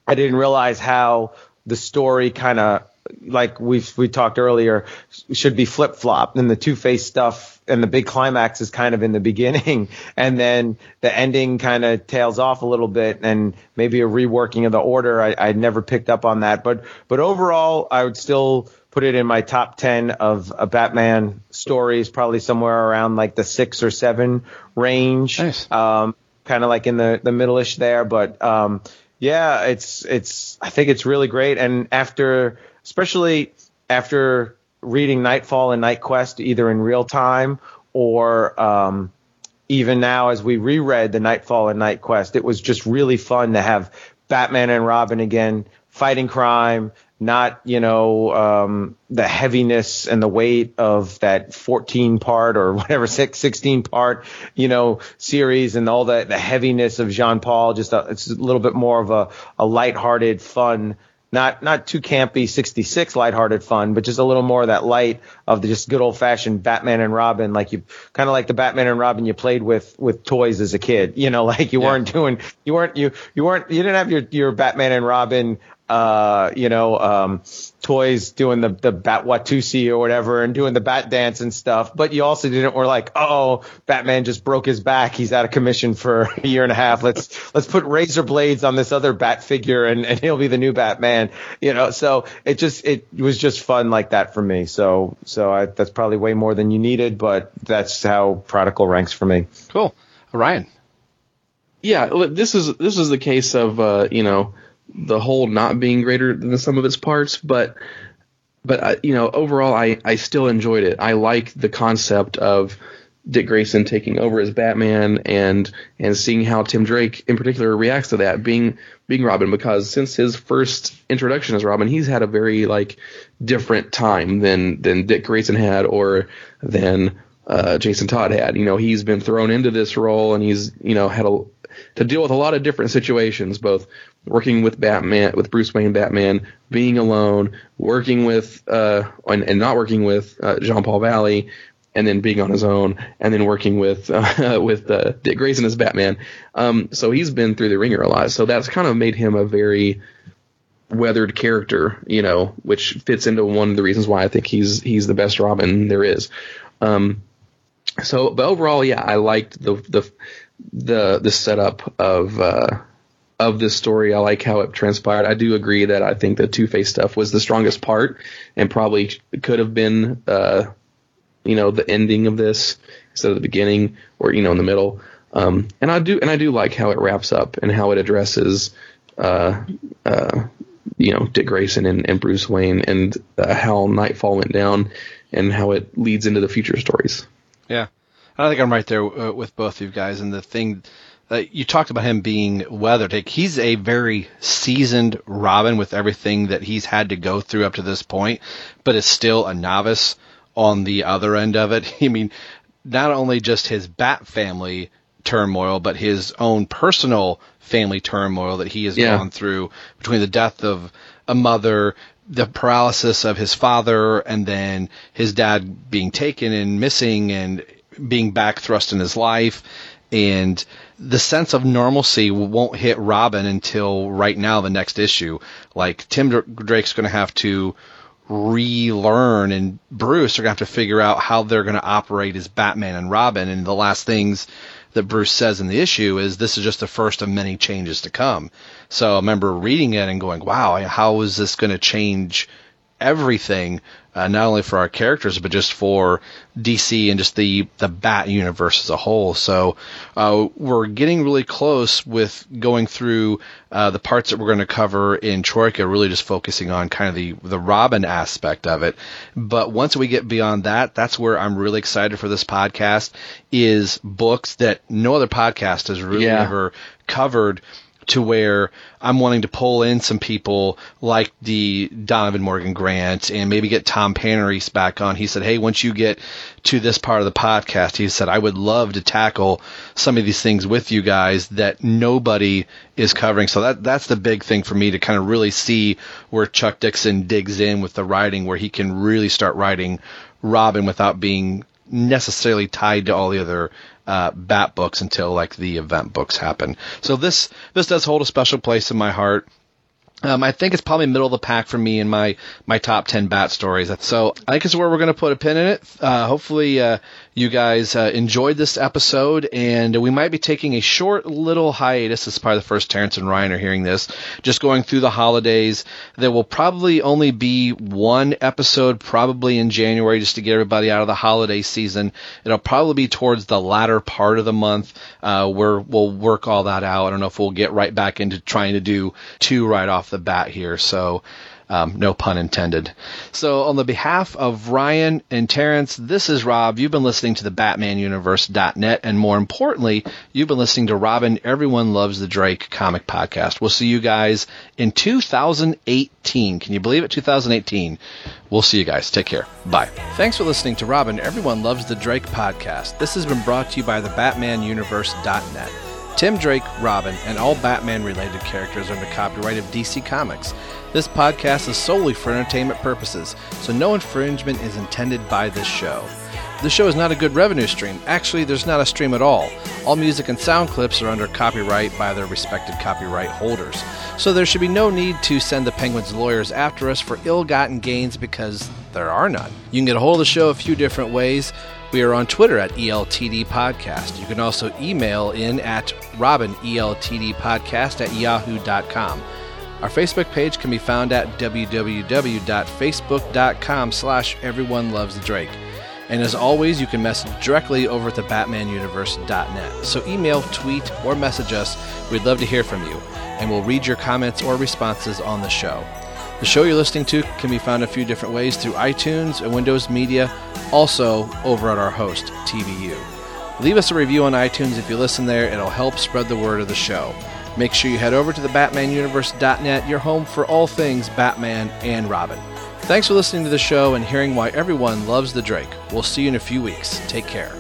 I didn't realize how the story kind of like we we talked earlier should be flip flopped and the Two Face stuff and the big climax is kind of in the beginning and then the ending kind of tails off a little bit and maybe a reworking of the order. I, I never picked up on that, but, but overall, I would still put it in my top 10 of a Batman stories, probably somewhere around like the six or seven range. Nice. Um, kind of like in the, the middle-ish there, but, um, yeah, it's, it's, I think it's really great. And after, especially after reading Knightfall and Knightquest either in real time or um, even now as we reread the Knightfall and Knightquest, it was just really fun to have Batman and Robin again fighting crime, not you know um, the heaviness and the weight of that 14 part or whatever 16 part you know series and all the the heaviness of Jean Paul. Just a, it's a little bit more of a a lighthearted, fun not not too campy 66 lighthearted fun, but just a little more of that light of the just good old fashioned Batman and Robin, like you kind of like the Batman and Robin you played with with toys as a kid. You know, like you yeah. weren't doing you weren't you you weren't you didn't have your your Batman and Robin uh, you know, um, toys doing the, the Bat Watusi or whatever and doing the bat dance and stuff. But you also didn't, we're like, oh, Batman just broke his back. He's out of commission for a year and a half. Let's, let's put razor blades on this other bat figure and, and he'll be the new Batman, you know? So it just, it was just fun like that for me. So, so I, that's probably way more than you needed, but that's how Prodigal ranks for me. Cool. Ryan. Yeah, this is, this is the case of, uh, you know, the whole not being greater than the sum of its parts, but but uh, you know overall I I still enjoyed it. I like the concept of Dick Grayson taking over as Batman and and seeing how Tim Drake in particular reacts to that being being Robin because since his first introduction as Robin he's had a very like different time than than Dick Grayson had or than uh, Jason Todd had. You know he's been thrown into this role and he's you know had a to deal with a lot of different situations, both working with Batman, with Bruce Wayne Batman, being alone, working with, uh, and, and not working with uh, Jean Paul Valley, and then being on his own, and then working with uh, with uh, Dick Grayson as Batman. Um, so he's been through the ringer a lot. So that's kind of made him a very weathered character, you know, which fits into one of the reasons why I think he's he's the best Robin there is. Um, so, but overall, yeah, I liked the the the the setup of uh, of this story. I like how it transpired. I do agree that I think the Two Face stuff was the strongest part, and probably could have been, uh, you know, the ending of this instead of the beginning, or you know, in the middle. Um, and I do, and I do like how it wraps up and how it addresses, uh, uh, you know, Dick Grayson and, and Bruce Wayne and uh, how Knightfall went down, and how it leads into the future stories. Yeah, I think I'm right there uh, with both of you guys. And the thing uh, you talked about him being weathered, like, he's a very seasoned Robin with everything that he's had to go through up to this point, but is still a novice on the other end of it. I mean, not only just his Bat family turmoil, but his own personal family turmoil that he has Yeah. gone through between the death of a mother, the paralysis of his father, and then his dad being taken and missing and being back thrust in his life. And the sense of normalcy won't hit Robin until right now, the next issue. Like Tim Drake's going to have to relearn and Bruce are going to have to figure out how they're going to operate as Batman and Robin. And the last things that Bruce says in the issue is this is just the first of many changes to come. So I remember reading it and going, wow, how is this going to change everything, uh, not only for our characters, but just for DC and just the, the Bat universe as a whole. So uh, we're getting really close with going through uh, the parts that we're going to cover in Troika, really just focusing on kind of the, the Robin aspect of it. But once we get beyond that, that's where I'm really excited for this podcast is books that no other podcast has really Yeah. ever covered to where I'm wanting to pull in some people like the Donovan Morgan Grant and maybe get Tom Panerise back on. He said, Hey, once you get to this part of the podcast, he said, I would love to tackle some of these things with you guys that nobody is covering. So that, that's the big thing for me to kind of really see where Chuck Dixon digs in with the writing, where he can really start writing Robin without being necessarily tied to all the other uh, bat books until like the event books happen. So this this does hold a special place in my heart. Um, I think it's probably middle of the pack for me in my my top ten bat stories. So I think it's where we're going to put a pin in it. Uh, hopefully, uh, you guys uh, enjoyed this episode, and we might be taking a short little hiatus. This is probably the first Terrence and Ryan are hearing this. Just going through the holidays. There will probably only be one episode, probably in January, just to get everybody out of the holiday season. It'll probably be towards the latter part of the month uh, where we'll work all that out. I don't know if we'll get right back into trying to do two right off the bat here. So. Um, no pun intended. So, on the behalf of Ryan and Terrence, this is Rob. You've been listening to the BatmanUniverse.net, and more importantly, you've been listening to Robin Everyone Loves the Drake comic podcast. We'll see you guys in 2018. Can you believe it? 2018. We'll see you guys. Take care. Bye. Thanks for listening to Robin Everyone Loves the Drake podcast. This has been brought to you by the BatmanUniverse.net. Tim Drake, Robin, and all Batman related characters are under copyright of DC Comics. This podcast is solely for entertainment purposes, so no infringement is intended by this show. The show is not a good revenue stream. Actually, there's not a stream at all. All music and sound clips are under copyright by their respected copyright holders. So there should be no need to send the Penguins lawyers after us for ill gotten gains because there are none. You can get a hold of the show a few different ways. We are on Twitter at ELTD Podcast. You can also email in at Robin ELTD Podcast at yahoo.com. Our Facebook page can be found at www.facebook.com slash everyone loves Drake. And as always, you can message directly over at the BatmanUniverse.net. So email, tweet, or message us. We'd love to hear from you, and we'll read your comments or responses on the show. The show you're listening to can be found a few different ways through iTunes and Windows Media, also over at our host, TVU. Leave us a review on iTunes if you listen there, it'll help spread the word of the show. Make sure you head over to the BatmanUniverse.net, your home for all things Batman and Robin. Thanks for listening to the show and hearing why everyone loves the Drake. We'll see you in a few weeks. Take care.